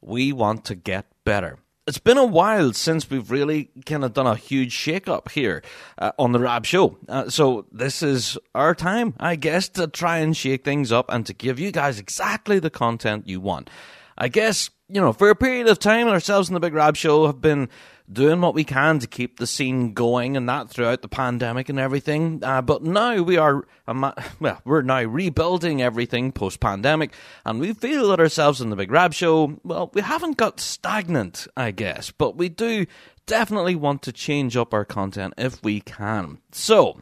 we want to get better it's been a while since we've really kind of done a huge shake up here uh, on the Rab Show. Uh, so this is our time, I guess, to try and shake things up and to give you guys exactly the content you want. I guess, you know, for a period of time, ourselves and the Big Rab Show have been doing what we can to keep the scene going and that throughout the pandemic and everything. Uh, but now we are, well, we're now rebuilding everything post pandemic, and we feel that ourselves in the Big Rab Show, well, we haven't got stagnant, I guess, but we do definitely want to change up our content if we can. So,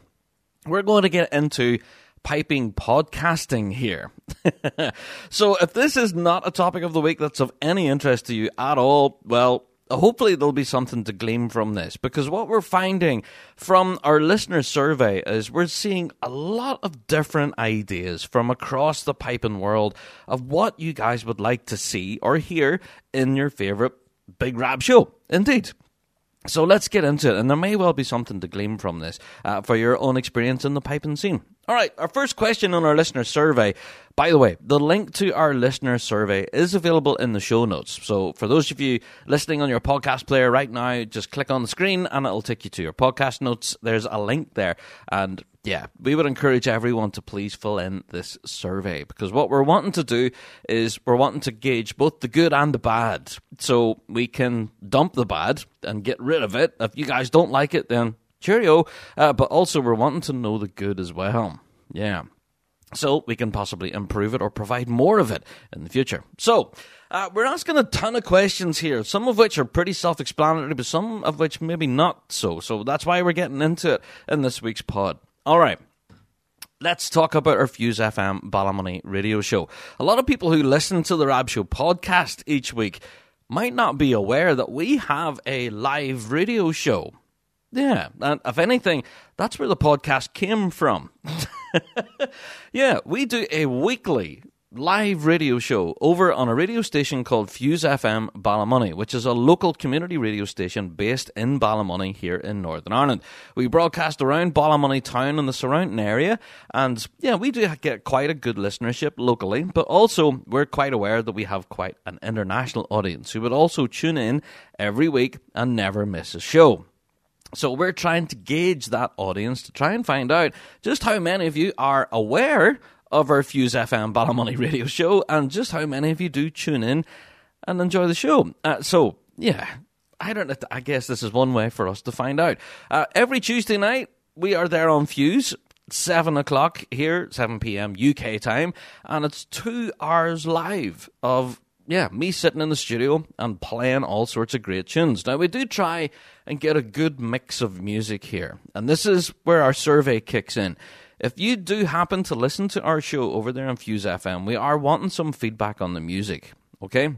we're going to get into piping podcasting here. so, if this is not a topic of the week that's of any interest to you at all, well, hopefully there'll be something to glean from this because what we're finding from our listener survey is we're seeing a lot of different ideas from across the piping world of what you guys would like to see or hear in your favorite big rab show indeed so let's get into it, and there may well be something to glean from this uh, for your own experience in the piping scene. All right, our first question on our listener survey. By the way, the link to our listener survey is available in the show notes. So for those of you listening on your podcast player right now, just click on the screen and it'll take you to your podcast notes. There's a link there. And yeah, we would encourage everyone to please fill in this survey because what we're wanting to do is we're wanting to gauge both the good and the bad. So we can dump the bad and get rid of it. If you guys don't like it, then cheerio. Uh, but also, we're wanting to know the good as well. Yeah. So we can possibly improve it or provide more of it in the future. So, uh, we're asking a ton of questions here, some of which are pretty self explanatory, but some of which maybe not so. So that's why we're getting into it in this week's pod. All right. Let's talk about our Fuse FM Ballymoney radio show. A lot of people who listen to the Rab Show podcast each week might not be aware that we have a live radio show. Yeah, and if anything, that's where the podcast came from. yeah, we do a weekly live radio show over on a radio station called Fuse FM Ballymoney, which is a local community radio station based in Ballymoney here in Northern Ireland. We broadcast around Ballymoney town and the surrounding area, and yeah, we do get quite a good listenership locally, but also we're quite aware that we have quite an international audience who would also tune in every week and never miss a show. So we're trying to gauge that audience to try and find out just how many of you are aware of our Fuse FM Ballymoney radio show and just how many of you do tune in and enjoy the show. Uh, so, yeah, I don't. I guess this is one way for us to find out. Uh, every Tuesday night, we are there on Fuse. 7 o'clock here, 7 p.m. UK time, and it's two hours live of yeah, me sitting in the studio and playing all sorts of great tunes. Now, we do try and get a good mix of music here, and this is where our survey kicks in. If you do happen to listen to our show over there on Fuse FM, we are wanting some feedback on the music, okay?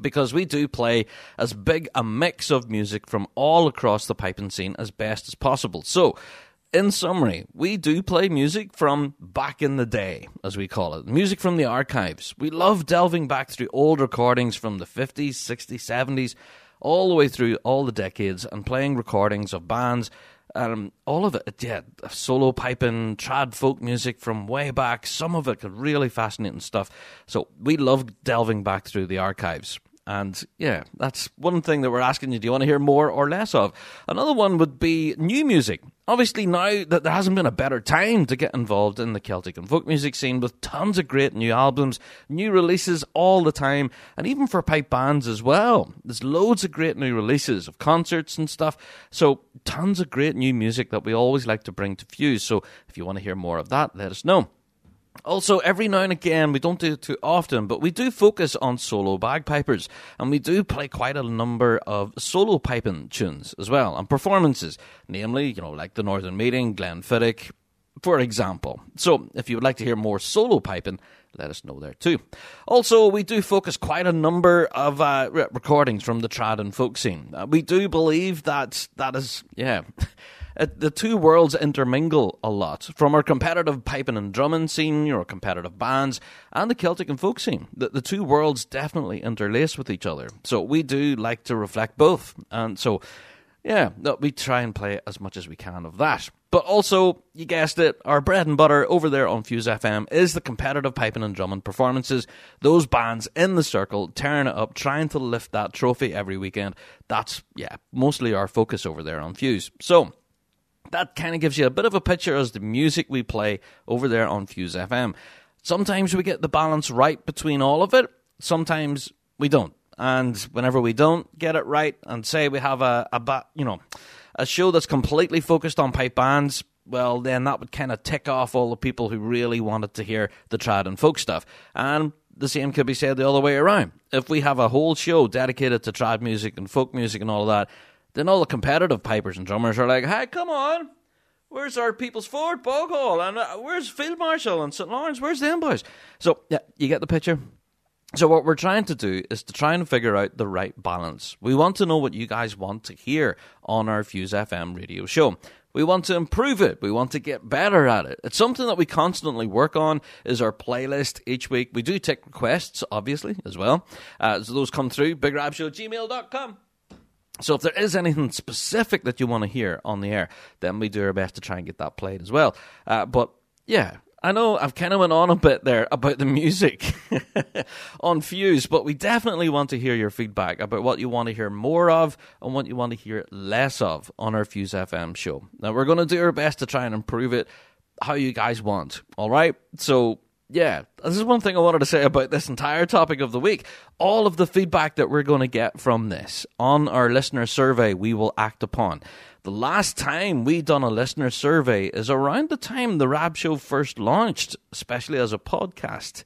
Because we do play as big a mix of music from all across the piping scene as best as possible. So, in summary, we do play music from back in the day, as we call it. Music from the archives. We love delving back through old recordings from the 50s, 60s, 70s, all the way through all the decades and playing recordings of bands. Um, all of it, yeah, solo piping, trad folk music from way back. Some of it really fascinating stuff. So we love delving back through the archives. And yeah, that's one thing that we're asking you do you want to hear more or less of? Another one would be new music. Obviously, now that there hasn't been a better time to get involved in the Celtic and folk music scene with tons of great new albums, new releases all the time, and even for pipe bands as well. There's loads of great new releases of concerts and stuff. So, tons of great new music that we always like to bring to Fuse. So, if you want to hear more of that, let us know. Also, every now and again, we don't do it too often, but we do focus on solo bagpipers, and we do play quite a number of solo piping tunes as well, and performances, namely, you know, like the Northern Meeting, Glenfiddich, for example. So, if you would like to hear more solo piping, let us know there too. Also, we do focus quite a number of uh, recordings from the trad and folk scene. Uh, we do believe that that is, yeah. Uh, the two worlds intermingle a lot from our competitive piping and drumming scene, your competitive bands, and the Celtic and folk scene. The, the two worlds definitely interlace with each other. So we do like to reflect both. And so, yeah, we try and play as much as we can of that. But also, you guessed it, our bread and butter over there on Fuse FM is the competitive piping and drumming performances. Those bands in the circle, tearing it up, trying to lift that trophy every weekend. That's, yeah, mostly our focus over there on Fuse. So, that kind of gives you a bit of a picture as the music we play over there on Fuse FM. Sometimes we get the balance right between all of it, sometimes we don't. And whenever we don't get it right, and say we have a, a ba- you know a show that's completely focused on pipe bands, well, then that would kind of tick off all the people who really wanted to hear the trad and folk stuff. And the same could be said the other way around. If we have a whole show dedicated to trad music and folk music and all of that, then all the competitive pipers and drummers are like, hey, come on. Where's our Peoples Ford, Boghall, and uh, where's Field Marshal and St. Laurence? Where's them boys? So, yeah, you get the picture. So, what we're trying to do is to try and figure out the right balance. We want to know what you guys want to hear on our Fuse FM radio show. We want to improve it. We want to get better at it. It's something that we constantly work on. Is our playlist each week. We do take requests, obviously, as well. Uh, so those come through. BigRabShow@gmail.com. So if there is anything specific that you want to hear on the air, then we do our best to try and get that played as well. Uh, but yeah, I know I've kind of went on a bit there about the music on Fuse, but we definitely want to hear your feedback about what you want to hear more of and what you want to hear less of on our Fuse FM show. Now we're going to do our best to try and improve it how you guys want. All right, so yeah, this is one thing I wanted to say about this entire topic of the week. All of the feedback that we're going to get from this on our listener survey, we will act upon. The last time we done a listener survey is around the time the Rab Show first launched, especially as a podcast.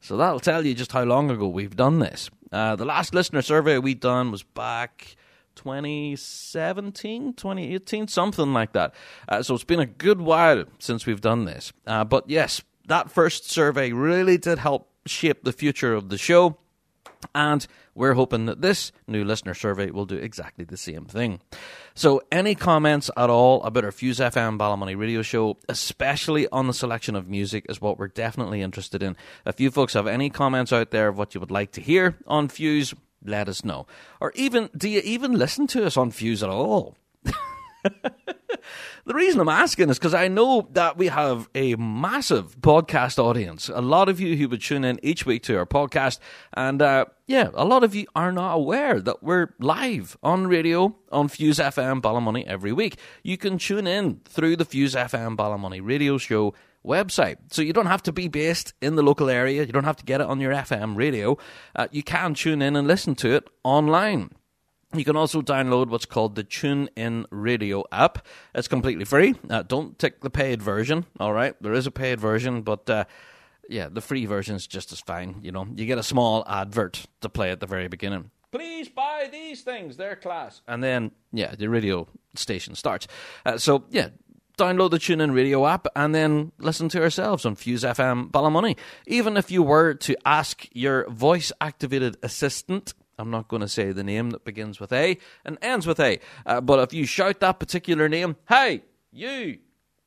So that'll tell you just how long ago we've done this. Uh, the last listener survey we done was back 2017, 2018, something like that. Uh, so it's been a good while since we've done this. Uh, but yes, that first survey really did help shape the future of the show. And we're hoping that this new listener survey will do exactly the same thing. So, any comments at all about our Fuse FM Ballymoney radio show, especially on the selection of music, is what we're definitely interested in. If you folks have any comments out there of what you would like to hear on Fuse, let us know. Or even, do you even listen to us on Fuse at all? the reason I'm asking is because I know that we have a massive podcast audience. A lot of you who would tune in each week to our podcast, and uh, yeah, a lot of you are not aware that we're live on radio on Fuse FM Ballymoney every week. You can tune in through the Fuse FM Ballymoney radio show website. So you don't have to be based in the local area. You don't have to get it on your FM radio. Uh, you can tune in and listen to it online. You can also download what's called the TuneIn Radio app. It's completely free. Uh, don't take the paid version. All right, there is a paid version, but uh, yeah, the free version is just as fine. You know, you get a small advert to play at the very beginning. Please buy these things; they're class. And then, yeah, the radio station starts. Uh, so yeah, download the TuneIn Radio app and then listen to ourselves on Fuse FM Ballymoney. Even if you were to ask your voice activated assistant I'm not going to say the name that begins with A and ends with A. Uh, but if you shout that particular name, hey, you,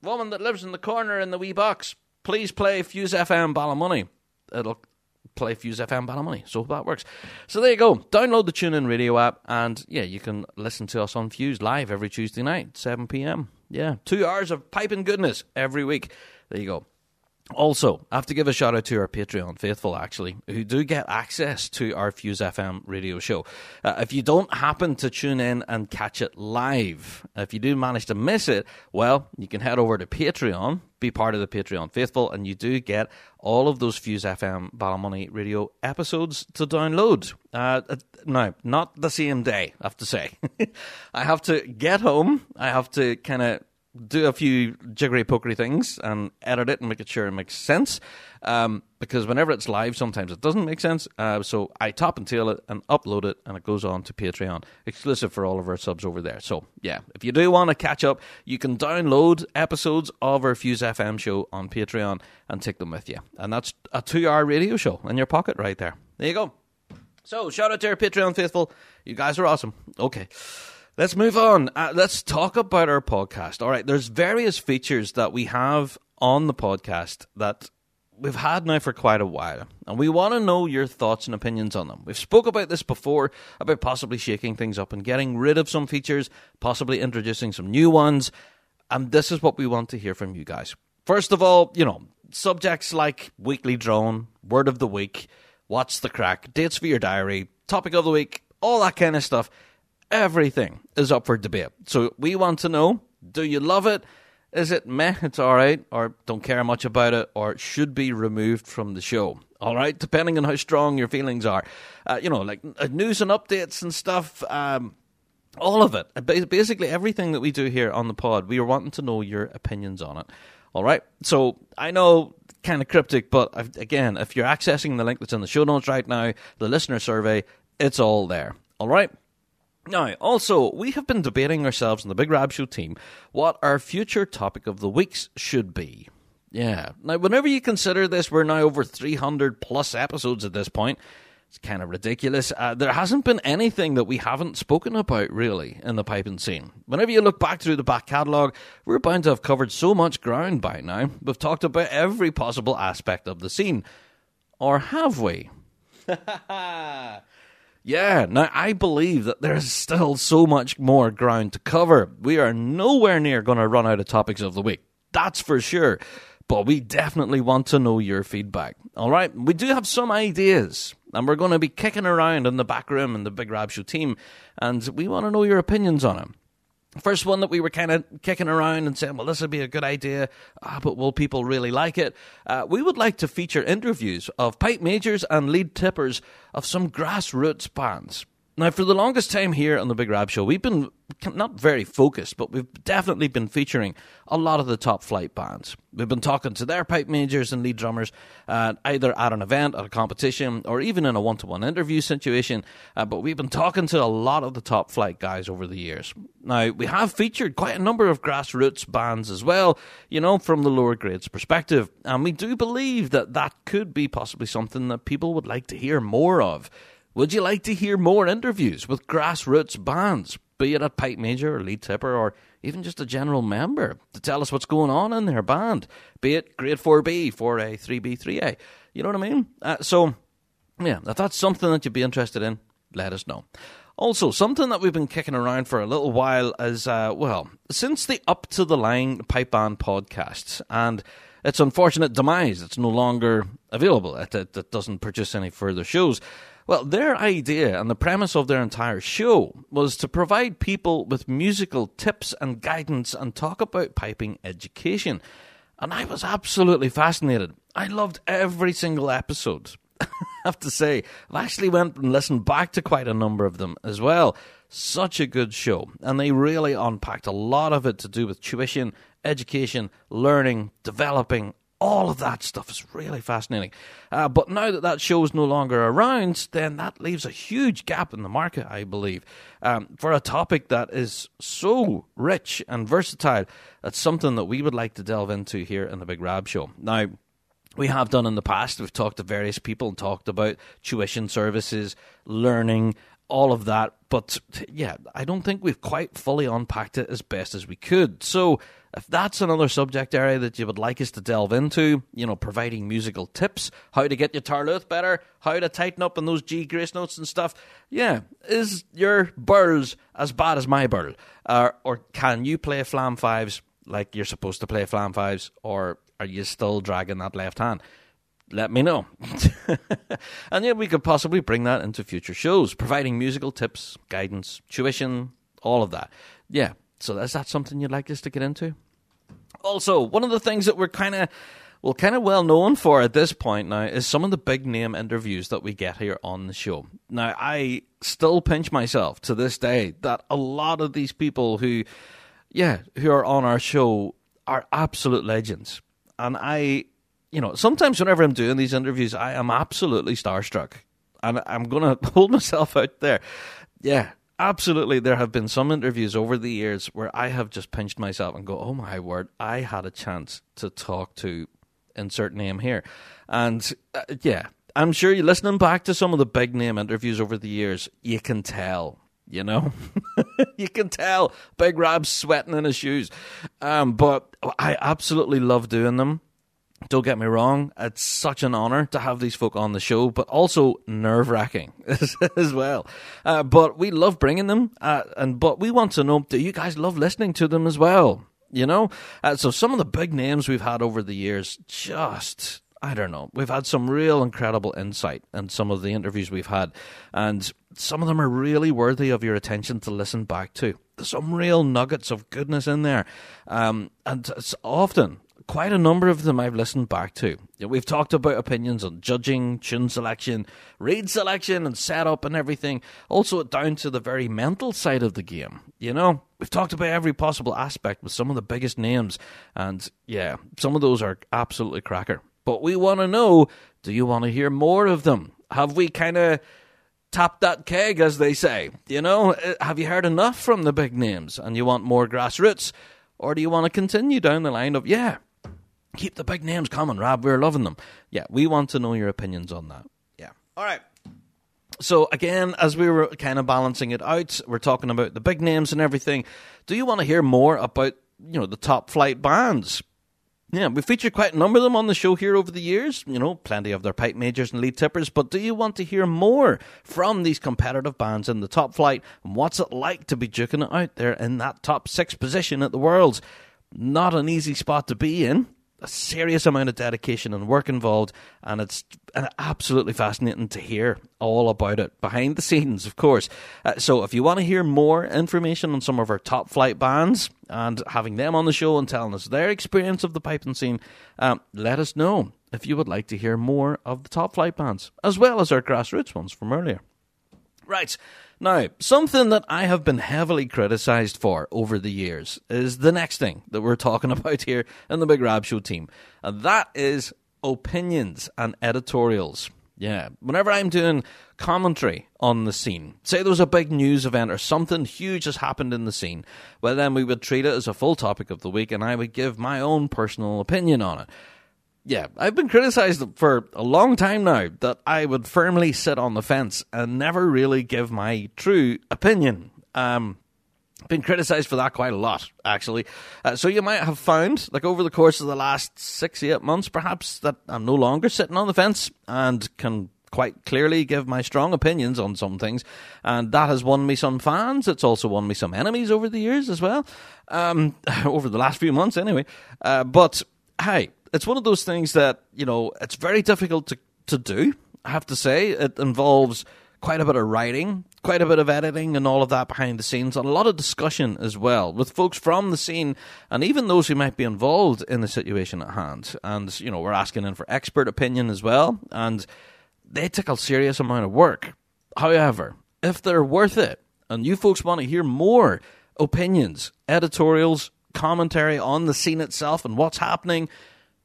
woman that lives in the corner in the wee box, please play Fuse FM Ballymoney. It'll play Fuse FM Ballymoney. So that works. So there you go. Download the TuneIn Radio app, and yeah, you can listen to us on Fuse live every Tuesday night, 7 p.m. Yeah, two hours of piping goodness every week. There you go. Also, I have to give a shout out to our Patreon faithful, actually, who do get access to our Fuse FM radio show. Uh, if you don't happen to tune in and catch it live, if you do manage to miss it, well, you can head over to Patreon, be part of the Patreon faithful, and you do get all of those Fuse FM Ballymoney radio episodes to download. Uh, now, not the same day, I have to say. I have to get home, I have to kind of do a few jiggery pokery things and edit it and make it sure it makes sense. Um, because whenever it's live, sometimes it doesn't make sense. Uh, so I top and tail it and upload it, and it goes on to Patreon, exclusive for all of our subs over there. So yeah, if you do want to catch up, you can download episodes of our Fuse FM show on Patreon and take them with you. And that's a two-hour radio show in your pocket right there. There you go. So shout out to our Patreon faithful. You guys are awesome. Okay. Let's move on. Uh, let's talk about our podcast. All right, there's various features that we have on the podcast that we've had now for quite a while, and we want to know your thoughts and opinions on them. We've spoke about this before about possibly shaking things up and getting rid of some features, possibly introducing some new ones, and this is what we want to hear from you guys. First of all, you know, subjects like weekly drone, word of the week, what's the crack, dates for your diary, topic of the week, all that kind of stuff everything is up for debate. So we want to know do you love it? Is it meh, it's alright, or don't care much about it, or should be removed from the show? Alright, depending on how strong your feelings are. Uh, you know, like uh, news and updates and stuff. Um, all of it. Basically, everything that we do here on the pod, we are wanting to know your opinions on it. All right. So I know, kind of cryptic, but again, if you're accessing the link that's in the show notes right now, the listener survey, it's all there. All right. Now, also, we have been debating ourselves in the Big Rab Show team what our future topic of the weeks should be. Yeah. Now, whenever you consider this, we're now over 300 plus episodes at this point. It's kind of ridiculous. Uh, there hasn't been anything that we haven't spoken about, really, in the piping scene. Whenever you look back through the back catalogue, we're bound to have covered so much ground by now. We've talked about every possible aspect of the scene. Or have we? Yeah, now I believe that there's still so much more ground to cover. We are nowhere near going to run out of topics of the week. That's for sure. But we definitely want to know your feedback. All right, we do have some ideas, and we're going to be kicking around in the back room in the Big Rab Show team, and we want to know your opinions on them first one that we were kind of kicking around and saying, well, this would be a good idea, ah, but will people really like it? Uh, we would like to feature interviews of pipe majors and lead tippers of some grassroots bands. Now, for the longest time here on the Big Rab Show, we've been not very focused, but we've definitely been featuring a lot of the top flight bands. We've been talking to their pipe majors and lead drummers, uh, either at an event, at a competition, or even in a one to one interview situation. Uh, but we've been talking to a lot of the top flight guys over the years. Now, we have featured quite a number of grassroots bands as well, you know, from the lower grades perspective. And we do believe that that could be possibly something that people would like to hear more of. Would you like to hear more interviews with grassroots bands, be it a pipe major or lead tipper or even just a general member to tell us what's going on in their band, be it grade 4B, 4A, 3B, 3A? You know what I mean? Uh, so, yeah, if that's something that you'd be interested in, let us know. Also, something that we've been kicking around for a little while is, uh, well, since the Up to the Line Pipe Band podcast and its unfortunate demise, it's no longer available. It, it, it doesn't produce any further shows. Well, their idea and the premise of their entire show was to provide people with musical tips and guidance and talk about piping education. And I was absolutely fascinated. I loved every single episode. I have to say, I've actually went and listened back to quite a number of them as well. Such a good show, and they really unpacked a lot of it to do with tuition, education, learning, developing. All of that stuff is really fascinating. Uh, but now that that show is no longer around, then that leaves a huge gap in the market, I believe, um, for a topic that is so rich and versatile. That's something that we would like to delve into here in the Big Rab Show. Now, we have done in the past. We've talked to various people and talked about tuition services, learning, all of that. But yeah, I don't think we've quite fully unpacked it as best as we could. So if that's another subject area that you would like us to delve into, you know, providing musical tips, how to get your taorluath better, how to tighten up on those G grace notes and stuff, yeah, is your birls as bad as my birl? Uh, or can you play flam fives like you're supposed to play flam fives, or are you still dragging that left hand? Let me know. and yeah, we could possibly bring that into future shows, providing musical tips, guidance, tuition, all of that. Yeah, so is that something you'd like us to get into? Also, one of the things that we're kind of well, kind of well known for at this point now is some of the big name interviews that we get here on the show. Now, I still pinch myself to this day that a lot of these people who, yeah, who are on our show are absolute legends. And I, you know, sometimes whenever I'm doing these interviews, I am absolutely starstruck. And I'm going to hold myself out there. Yeah, absolutely. There have been some interviews over the years where I have just pinched myself and go, oh my word, I had a chance to talk to insert name here. And uh, yeah, I'm sure you're listening back to some of the big name interviews over the years, you can tell. You know, you can tell Big Rab's sweating in his shoes. Um, but I absolutely love doing them. Don't get me wrong, it's such an honour to have these folk on the show, but also nerve wracking as well. Uh, but we love bringing them, uh, and but we want to know do you guys love listening to them as well? You know, uh, so some of the big names we've had over the years, just I don't know, we've had some real incredible insight in some of the interviews we've had, and some of them are really worthy of your attention to listen back to. There's some real nuggets of goodness in there, um, and it's often quite a number of them I've listened back to. We've talked about opinions on judging, tune selection, reed selection, and setup and everything. Also, down to the very mental side of the game. You know, we've talked about every possible aspect with some of the biggest names, and yeah, some of those are absolutely cracker. But we want to know do you want to hear more of them? Have we kind of tapped that keg, as they say? You know, uh, have you heard enough from the big names and you want more grassroots? Or do you want to continue down the line of, yeah, keep the big names coming, Rab. We're loving them. Yeah, we want to know your opinions on that. Yeah. All right. So again, as we were kind of balancing it out, we're talking about the big names and everything. Do you want to hear more about you know the top flight bands? Yeah, we featured quite a number of them on the show here over the years. You know, plenty of their pipe majors and lead tippers. But do you want to hear more from these competitive bands in the top flight? And what's it like to be duking it out there in that top six position at the Worlds? Not an easy spot to be in a serious amount of dedication and work involved, and it's absolutely fascinating to hear all about it behind the scenes, of course. Uh, so, if you want to hear more information on some of our top flight bands and having them on the show and telling us their experience of the piping scene, um, let us know if you would like to hear more of the top flight bands, as well as our grassroots ones from earlier. Right. Now, something that I have been heavily criticised for over the years is the next thing that we're talking about here in the Big Rab Show team, and that is opinions and editorials. Yeah, whenever I'm doing commentary on the scene, say there was a big news event or something huge has happened in the scene, well, then we would treat it as a full topic of the week and I would give my own personal opinion on it. Yeah, I've been criticized for a long time now that I would firmly sit on the fence and never really give my true opinion. Um, been criticized for that quite a lot, actually. Uh, so you might have found, like over the course of the last six, eight months, perhaps, that I'm no longer sitting on the fence and can quite clearly give my strong opinions on some things, and that has won me some fans. It's also won me some enemies over the years as well, um, over the last few months anyway. Uh, but hey, it's one of those things that you know it's very difficult to to do. I have to say, it involves quite a bit of writing, quite a bit of editing, and all of that behind the scenes, and a lot of discussion as well with folks from the scene and even those who might be involved in the situation at hand. And you know, we're asking in for expert opinion as well, and they take a serious amount of work. However, if they're worth it, and you folks want to hear more opinions, editorials, commentary on the scene itself and what's happening,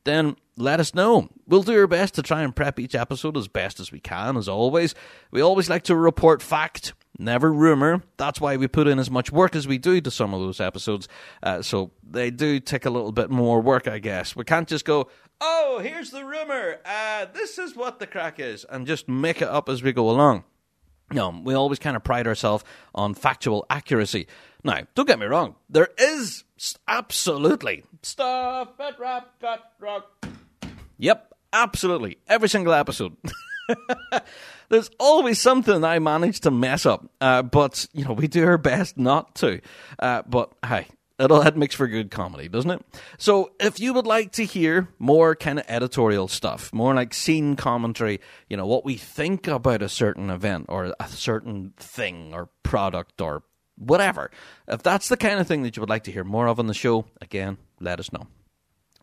then let us know. We'll do our best to try and prep each episode as best as we can, as always. We always like to report fact, never rumour. That's why we put in as much work as we do to some of those episodes. Uh, so they do take a little bit more work, I guess. We can't just go, oh, here's the rumour. Uh, this is what the crack is, and just make it up as we go along. No, we always kind of pride ourselves on factual accuracy. Now, don't get me wrong, there is absolutely stuff at rap got rock. Yep, absolutely. Every single episode. There's always something I manage to mess up, uh, but you know we do our best not to. Uh, but hey, it'll it makes for good comedy, doesn't it? So if you would like to hear more kind of editorial stuff, more like scene commentary, you know what we think about a certain event or a certain thing or product or whatever. If that's the kind of thing that you would like to hear more of on the show, again, let us know.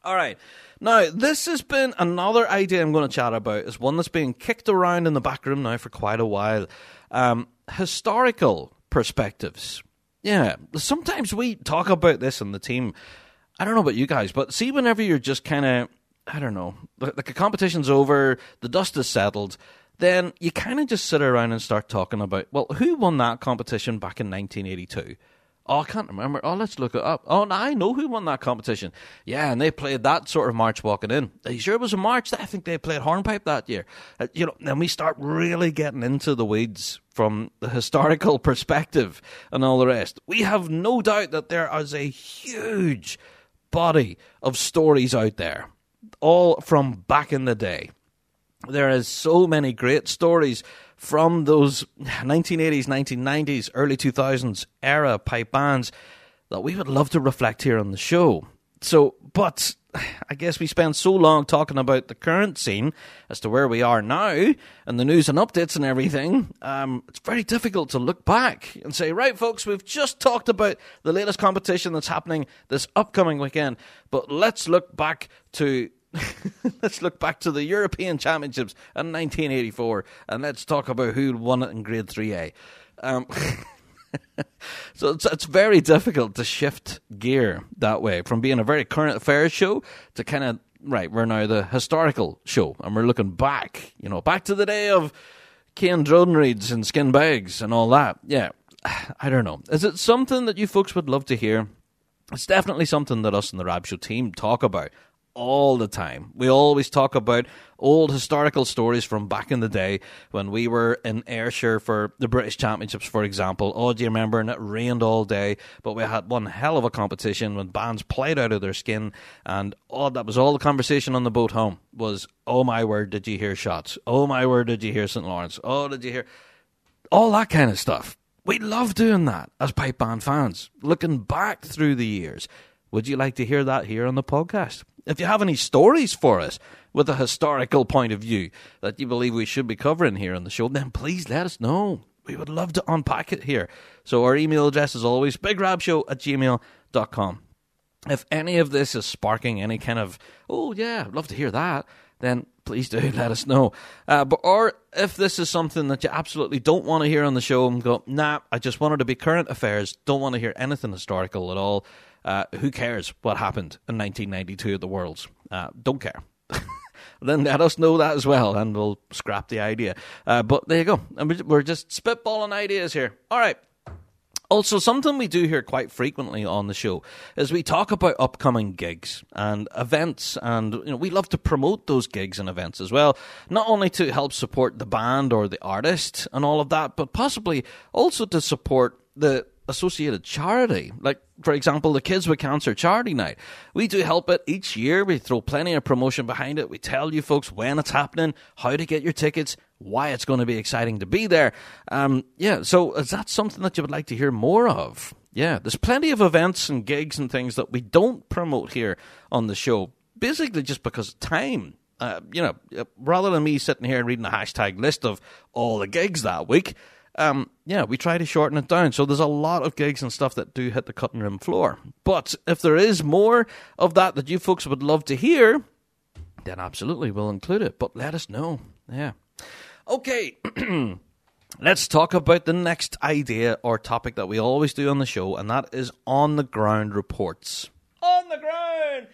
All right. Now, this has been another idea I'm going to chat about. It's one that's been kicked around in the back room now for quite a while. Um, historical perspectives. Yeah, sometimes we talk about this in the team. I don't know about you guys, but see, whenever you're just kind of, I don't know, like a competition's over, the dust is settled, then you kind of just sit around and start talking about, well, who won that competition back in 1982? Oh, I can't remember. Oh, let's look it up. Oh, I know who won that competition. Yeah, and they played that sort of march walking in. Are you sure it was a march? I think they played hornpipe that year. Uh, you know, then we start really getting into the weeds from the historical perspective and all the rest. We have no doubt that there is a huge body of stories out there, all from back in the day. There is so many great stories from those 1980s, 1990s, early 2000s era pipe bands that we would love to reflect here on the show. So, but I guess we spend so long talking about the current scene as to where we are now and the news and updates and everything. Um, it's very difficult to look back and say, right, folks, we've just talked about the latest competition that's happening this upcoming weekend, but let's look back to let's look back to the European Championships in 1984 and let's talk about who won it in Grade 3A. Um, so it's, it's very difficult to shift gear that way from being a very current affairs show to kind of, right, we're now the historical show and we're looking back, you know, back to the day of cane drone reeds and skin bags and all that. Yeah, I don't know. Is it something that you folks would love to hear? It's definitely something that us in the Rab Show team talk about all the time. We always talk about old historical stories from back in the day when we were in Ayrshire for the British Championships, for example. Oh, do you remember? And it rained all day, but we had one hell of a competition when bands played out of their skin, and oh, that was all the conversation on the boat home was, oh my word, did you hear Shotts? Oh my word, did you hear St. Laurence? Oh, did you hear? All that kind of stuff. We love doing that as pipe band fans, looking back through the years. Would you like to hear that here on the podcast? If you have any stories for us with a historical point of view that you believe we should be covering here on the show, then please let us know. We would love to unpack it here. So our email address is always bigrabshow at gmail.com. If any of this is sparking any kind of, oh yeah, I'd love to hear that, then please do let us know. Uh, but or if this is something that you absolutely don't want to hear on the show and go, nah, I just wanted to be current affairs, don't want to hear anything historical at all, uh, who cares what happened in 1992 at the Worlds? Uh, don't care. then let us know that as well, and we'll scrap the idea. Uh, but there you go. And We're just spitballing ideas here. All right. Also, something we do here quite frequently on the show is we talk about upcoming gigs and events, and you know we love to promote those gigs and events as well. Not only to help support the band or the artist and all of that, but possibly also to support the associated charity. Like, for example, the Kids with Cancer Charity Night. We do help it each year. We throw plenty of promotion behind it. We tell you folks when it's happening, how to get your tickets, why it's going to be exciting to be there. Um, yeah, so is that something that you would like to hear more of? Yeah, there's plenty of events and gigs and things that we don't promote here on the show, basically just because of time. Uh, you know, rather than me sitting here and reading a hashtag list of all the gigs that week, um, yeah, we try to shorten it down. So there's a lot of gigs and stuff that do hit the cutting room floor. But if there is more of that that you folks would love to hear, then absolutely we'll include it. But let us know. Yeah. Okay. Let's talk about the next idea or topic that we always do on the show, and that is on the ground reports. On the ground!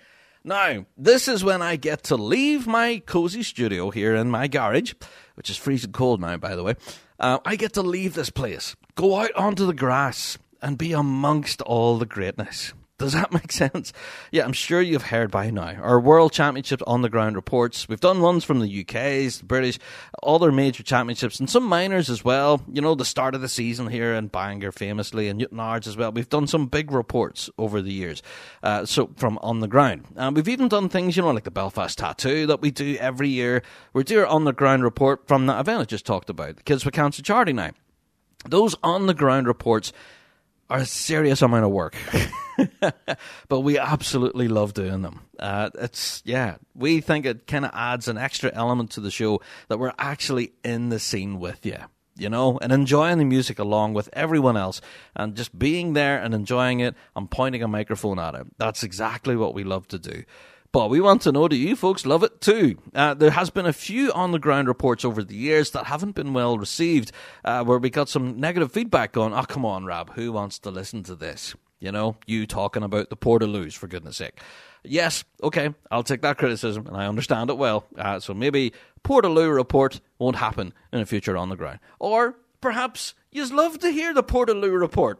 Now, this is when I get to leave my cozy studio here in my garage, which is freezing cold now, by the way. Uh, I get to leave this place, go out onto the grass, and be amongst all the greatness. Does that make sense? Yeah, I'm sure you've heard by now. Our World Championships on the ground reports. We've done ones from the UK's, the British, other major championships, and some minors as well. You know, the start of the season here in Bangor, famously, and Newtownards as well. We've done some big reports over the years. Uh, so from on the ground, uh, we've even done things, you know, like the Belfast Tattoo that we do every year. We do our on the ground report from that event I just talked about, the Kids with Cancer Charity Night. Those on the ground reports are a serious amount of work. but we absolutely love doing them. Uh, it's yeah, we think it kind of adds an extra element to the show that we're actually in the scene with you, you know, and enjoying the music along with everyone else, and just being there and enjoying it and pointing a microphone at it. That's exactly what we love to do. But we want to know do you folks love it too. Uh, there has been a few on the ground reports over the years that haven't been well received, uh, where we got some negative feedback going, oh, come on, Rab, who wants to listen to this? You know, you talking about the Portaloos, for goodness sake. Yes, okay, I'll take that criticism, and I understand it well. Uh, so maybe Portaloo report won't happen in the future on the ground. Or perhaps you'd love to hear the Portaloo report.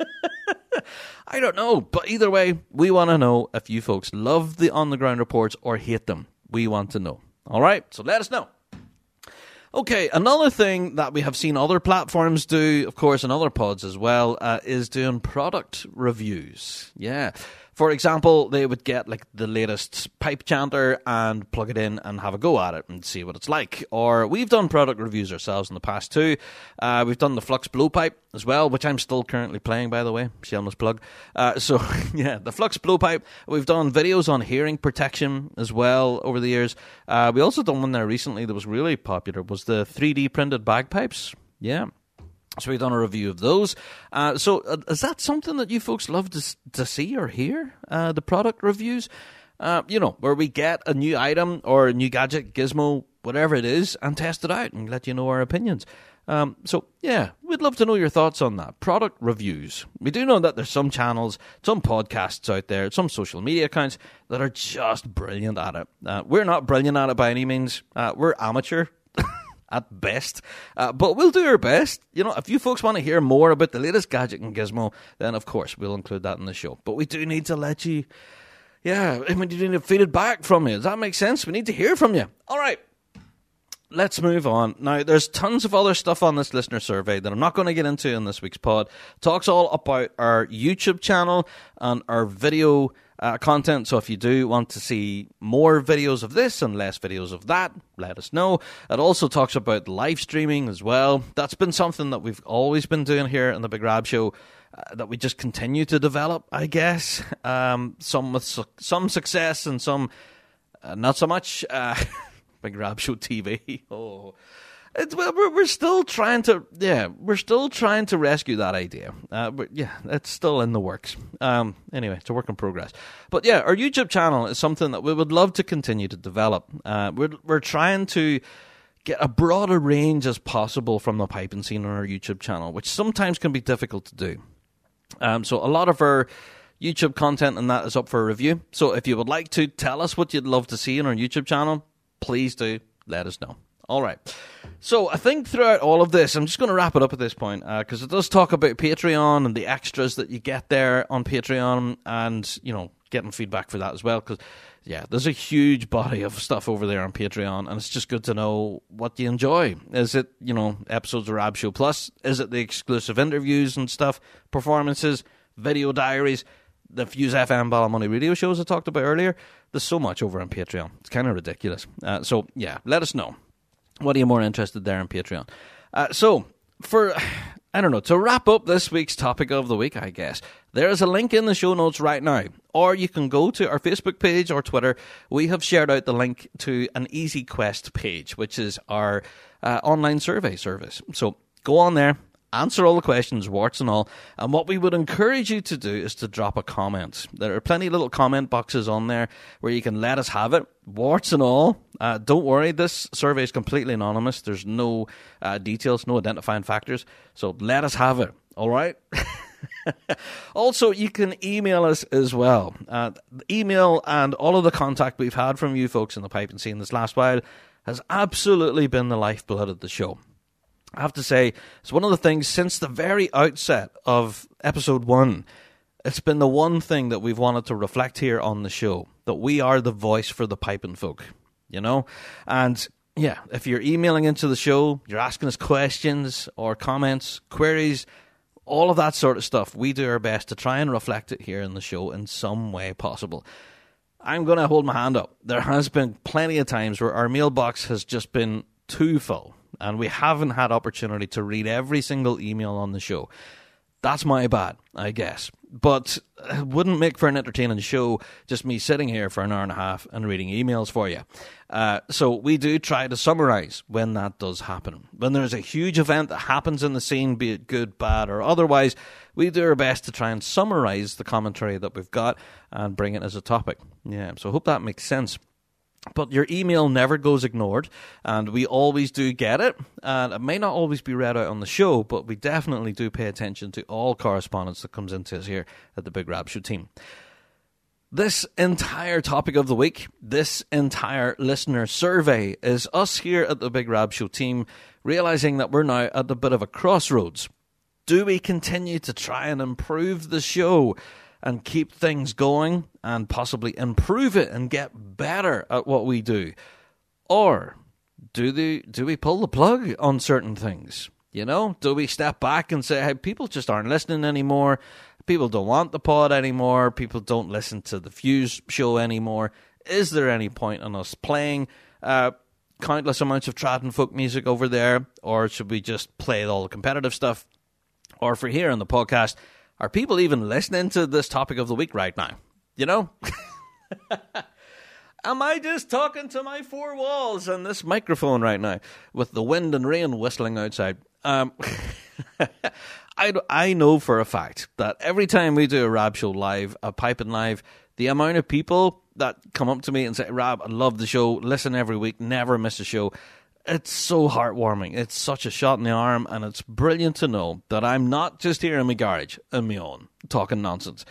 I don't know, but either way, we want to know if you folks love the on the ground reports or hate them. We want to know. All right, so let us know. Okay, another thing that we have seen other platforms do, of course, and other pods as well, uh, is doing product reviews. Yeah. For example, they would get like the latest pipe chanter and plug it in and have a go at it and see what it's like. Or we've done product reviews ourselves in the past too. Uh, we've done the Flux blowpipe as well, which I'm still currently playing, by the way. Shameless plug. Uh, so yeah, the Flux blowpipe. We've done videos on hearing protection as well over the years. Uh, we also done one there recently that was really popular. Was the 3D printed bagpipes? Yeah. So we've done a review of those. Uh, so uh, is that something that you folks love to to see or hear? Uh, the product reviews, uh, you know, where we get a new item or a new gadget, gizmo, whatever it is, and test it out and let you know our opinions. Um, so yeah, we'd love to know your thoughts on that. Product reviews. We do know that there's some channels, some podcasts out there, some social media accounts that are just brilliant at it. Uh, we're not brilliant at it by any means. Uh, we're amateur at best. Uh, but we'll do our best. You know, if you folks want to hear more about the latest gadget and gizmo, then of course we'll include that in the show. But we do need to let you, yeah, I mean, you need to feed it back from you. Does that make sense? We need to hear from you. All right. Let's move on. Now, there's tons of other stuff on this listener survey that I'm not going to get into in this week's pod. Talks all about our YouTube channel and our video uh, content. So if you do want to see more videos of this and less videos of that, let us know. It also talks about live streaming as well. That's been something that we've always been doing here in the Big Rab Show. Uh, that we just continue to develop, I guess. Um, some with su- some success and some uh, not so much. Uh, Big Rab Show TV. Oh, it's, we're, we're still trying to, yeah, we're still trying to rescue that idea. Uh, but yeah, it's still in the works. Um, anyway, it's a work in progress. But yeah, our YouTube channel is something that we would love to continue to develop. Uh, we're we're trying to get a broader range as possible from the piping scene on our YouTube channel, which sometimes can be difficult to do. Um, so a lot of our YouTube content and that is up for review. So if you would like to tell us what you'd love to see on our YouTube channel, please do let us know. All right. So I think throughout all of this, I'm just going to wrap it up at this point because it does talk about Patreon and the extras that you get there on Patreon, and you know, getting feedback for that as well. Because yeah, there's a huge body of stuff over there on Patreon, and it's just good to know what you enjoy. Is it you know episodes of Rab Show Plus? Is it the exclusive interviews and stuff, performances, video diaries? the Fuse FM Ballymoney radio shows I talked about earlier. There's so much over on Patreon. It's kind of ridiculous. Uh, so, yeah, let us know. What are you more interested there on Patreon? Uh, so, for, I don't know, to wrap up this week's topic of the week, I guess, there is a link in the show notes right now. Or you can go to our Facebook page or Twitter. We have shared out the link to an Easy Quest page, which is our uh, online survey service. So, go on there, answer all the questions, warts and all. And what we would encourage you to do is to drop a comment. There are plenty of little comment boxes on there where you can let us have it, warts and all. Uh, don't worry, this survey is completely anonymous. There's no uh, details, no identifying factors. So let us have it, all right? also, you can email us as well. Uh, email and all of the contact we've had from you folks in the pipe and scene this last while has absolutely been the lifeblood of the show. I have to say, it's one of the things since the very outset of episode one. It's been the one thing that we've wanted to reflect here on the show that we are the voice for the piping folk, you know? And yeah, if you're emailing into the show, you're asking us questions or comments, queries, all of that sort of stuff, we do our best to try and reflect it here in the show in some way possible. I'm going to hold my hand up. There has been plenty of times where our mailbox has just been too full and we haven't had opportunity to read every single email on the show. That's my bad, I guess. But it wouldn't make for an entertaining show just me sitting here for an hour and a half and reading emails for you. Uh, so we do try to summarize when that does happen. When there's a huge event that happens in the scene, be it good, bad, or otherwise, we do our best to try and summarize the commentary that we've got and bring it as a topic. Yeah, so I hope that makes sense. But your email never goes ignored, and we always do get it. And it may not always be read out on the show, but we definitely do pay attention to all correspondence that comes into us here at the Big Rab Show team. This entire topic of the week, this entire listener survey, is us here at the Big Rab Show team realizing that we're now at a bit of a crossroads. Do we continue to try and improve the show? And keep things going and possibly improve it and get better at what we do? Or do the do we pull the plug on certain things? You know, do we step back and say, "Hey, people just aren't listening anymore. People don't want the pod anymore. People don't listen to the Fuse show anymore. Is there any point in us playing uh, countless amounts of trad and folk music over there, or should we just play all the competitive stuff? Or for here on the podcast, are people even listening to this topic of the week right now? You know? Am I just talking to my four walls and this microphone right now with the wind and rain whistling outside? Um, I, I know for a fact that every time we do a Rab show live, a piping live, the amount of people that come up to me and say, Rab, I love the show, listen every week, never miss a show it's so heartwarming. It's such a shot in the arm, and it's brilliant to know that I'm not just here in my garage on my own talking nonsense.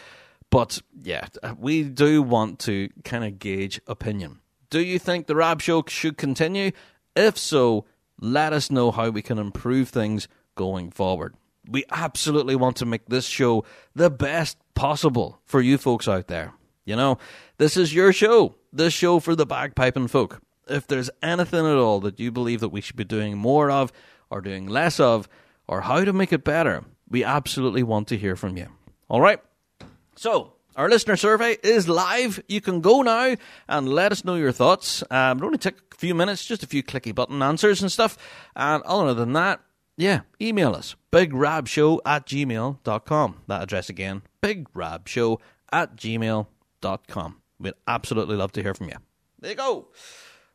But yeah, we do want to kind of gauge opinion. Do you think the Rab Show should continue? If so, let us know how we can improve things going forward. We absolutely want to make this show the best possible for you folks out there. You know, this is your show, this show for the bagpiping folk if there's anything at all that you believe that we should be doing more of or doing less of or how to make it better, we absolutely want to hear from you. All right? So, our listener survey is live. You can go now and let us know your thoughts. Um, it'll only take a few minutes, just a few clicky button answers and stuff. And other than that, yeah, email us bigrabshow at gmail.com. That address again, bigrabshow at gmail.com. We'd absolutely love to hear from you. There you go.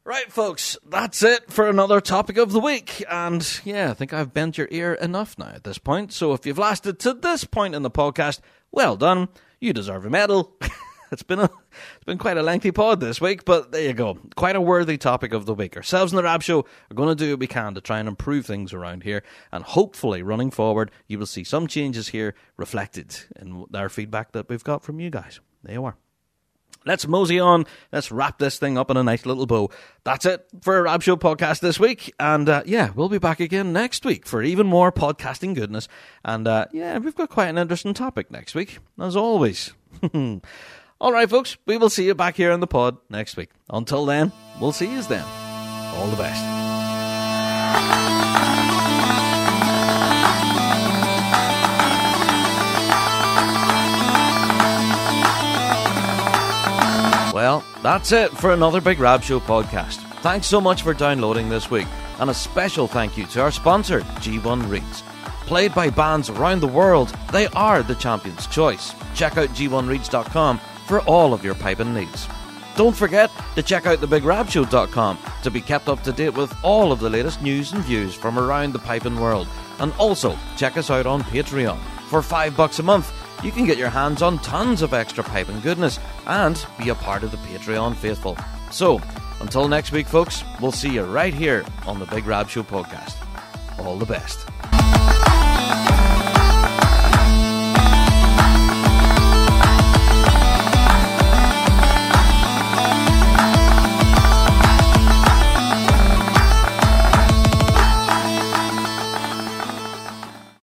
Right, folks, that's it for another topic of the week. And yeah, I think I've bent your ear enough now at this point. So if you've lasted to this point in the podcast, well done. You deserve a medal. it's been a it's been quite a lengthy pod this week, but there you go. Quite a worthy topic of the week. Ourselves and the Rab Show are going to do what we can to try and improve things around here, and hopefully, running forward, you will see some changes here reflected in our feedback that we've got from you guys. There you are. Let's mosey on. Let's wrap this thing up in a nice little bow. That's it for a Rab Show podcast this week. And uh, yeah, we'll be back again next week for even more podcasting goodness. And uh, yeah, we've got quite an interesting topic next week, as always. All right, folks, we will see you back here in the pod next week. Until then, we'll see you then. All the best. Well, that's it for another Big Rab Show podcast. Thanks so much for downloading this week, and a special thank you to our sponsor, G1 Reeds. Played by bands around the world, they are the champion's choice. Check out g1reeds.com for all of your piping needs. Don't forget to check out thebigrabshow.com to be kept up to date with all of the latest news and views from around the piping world. And also check us out on Patreon. For five bucks a month, you can get your hands on tons of extra piping goodness and be a part of the Patreon faithful. So, until next week, folks, we'll see you right here on the Big Rab Show podcast. All the best.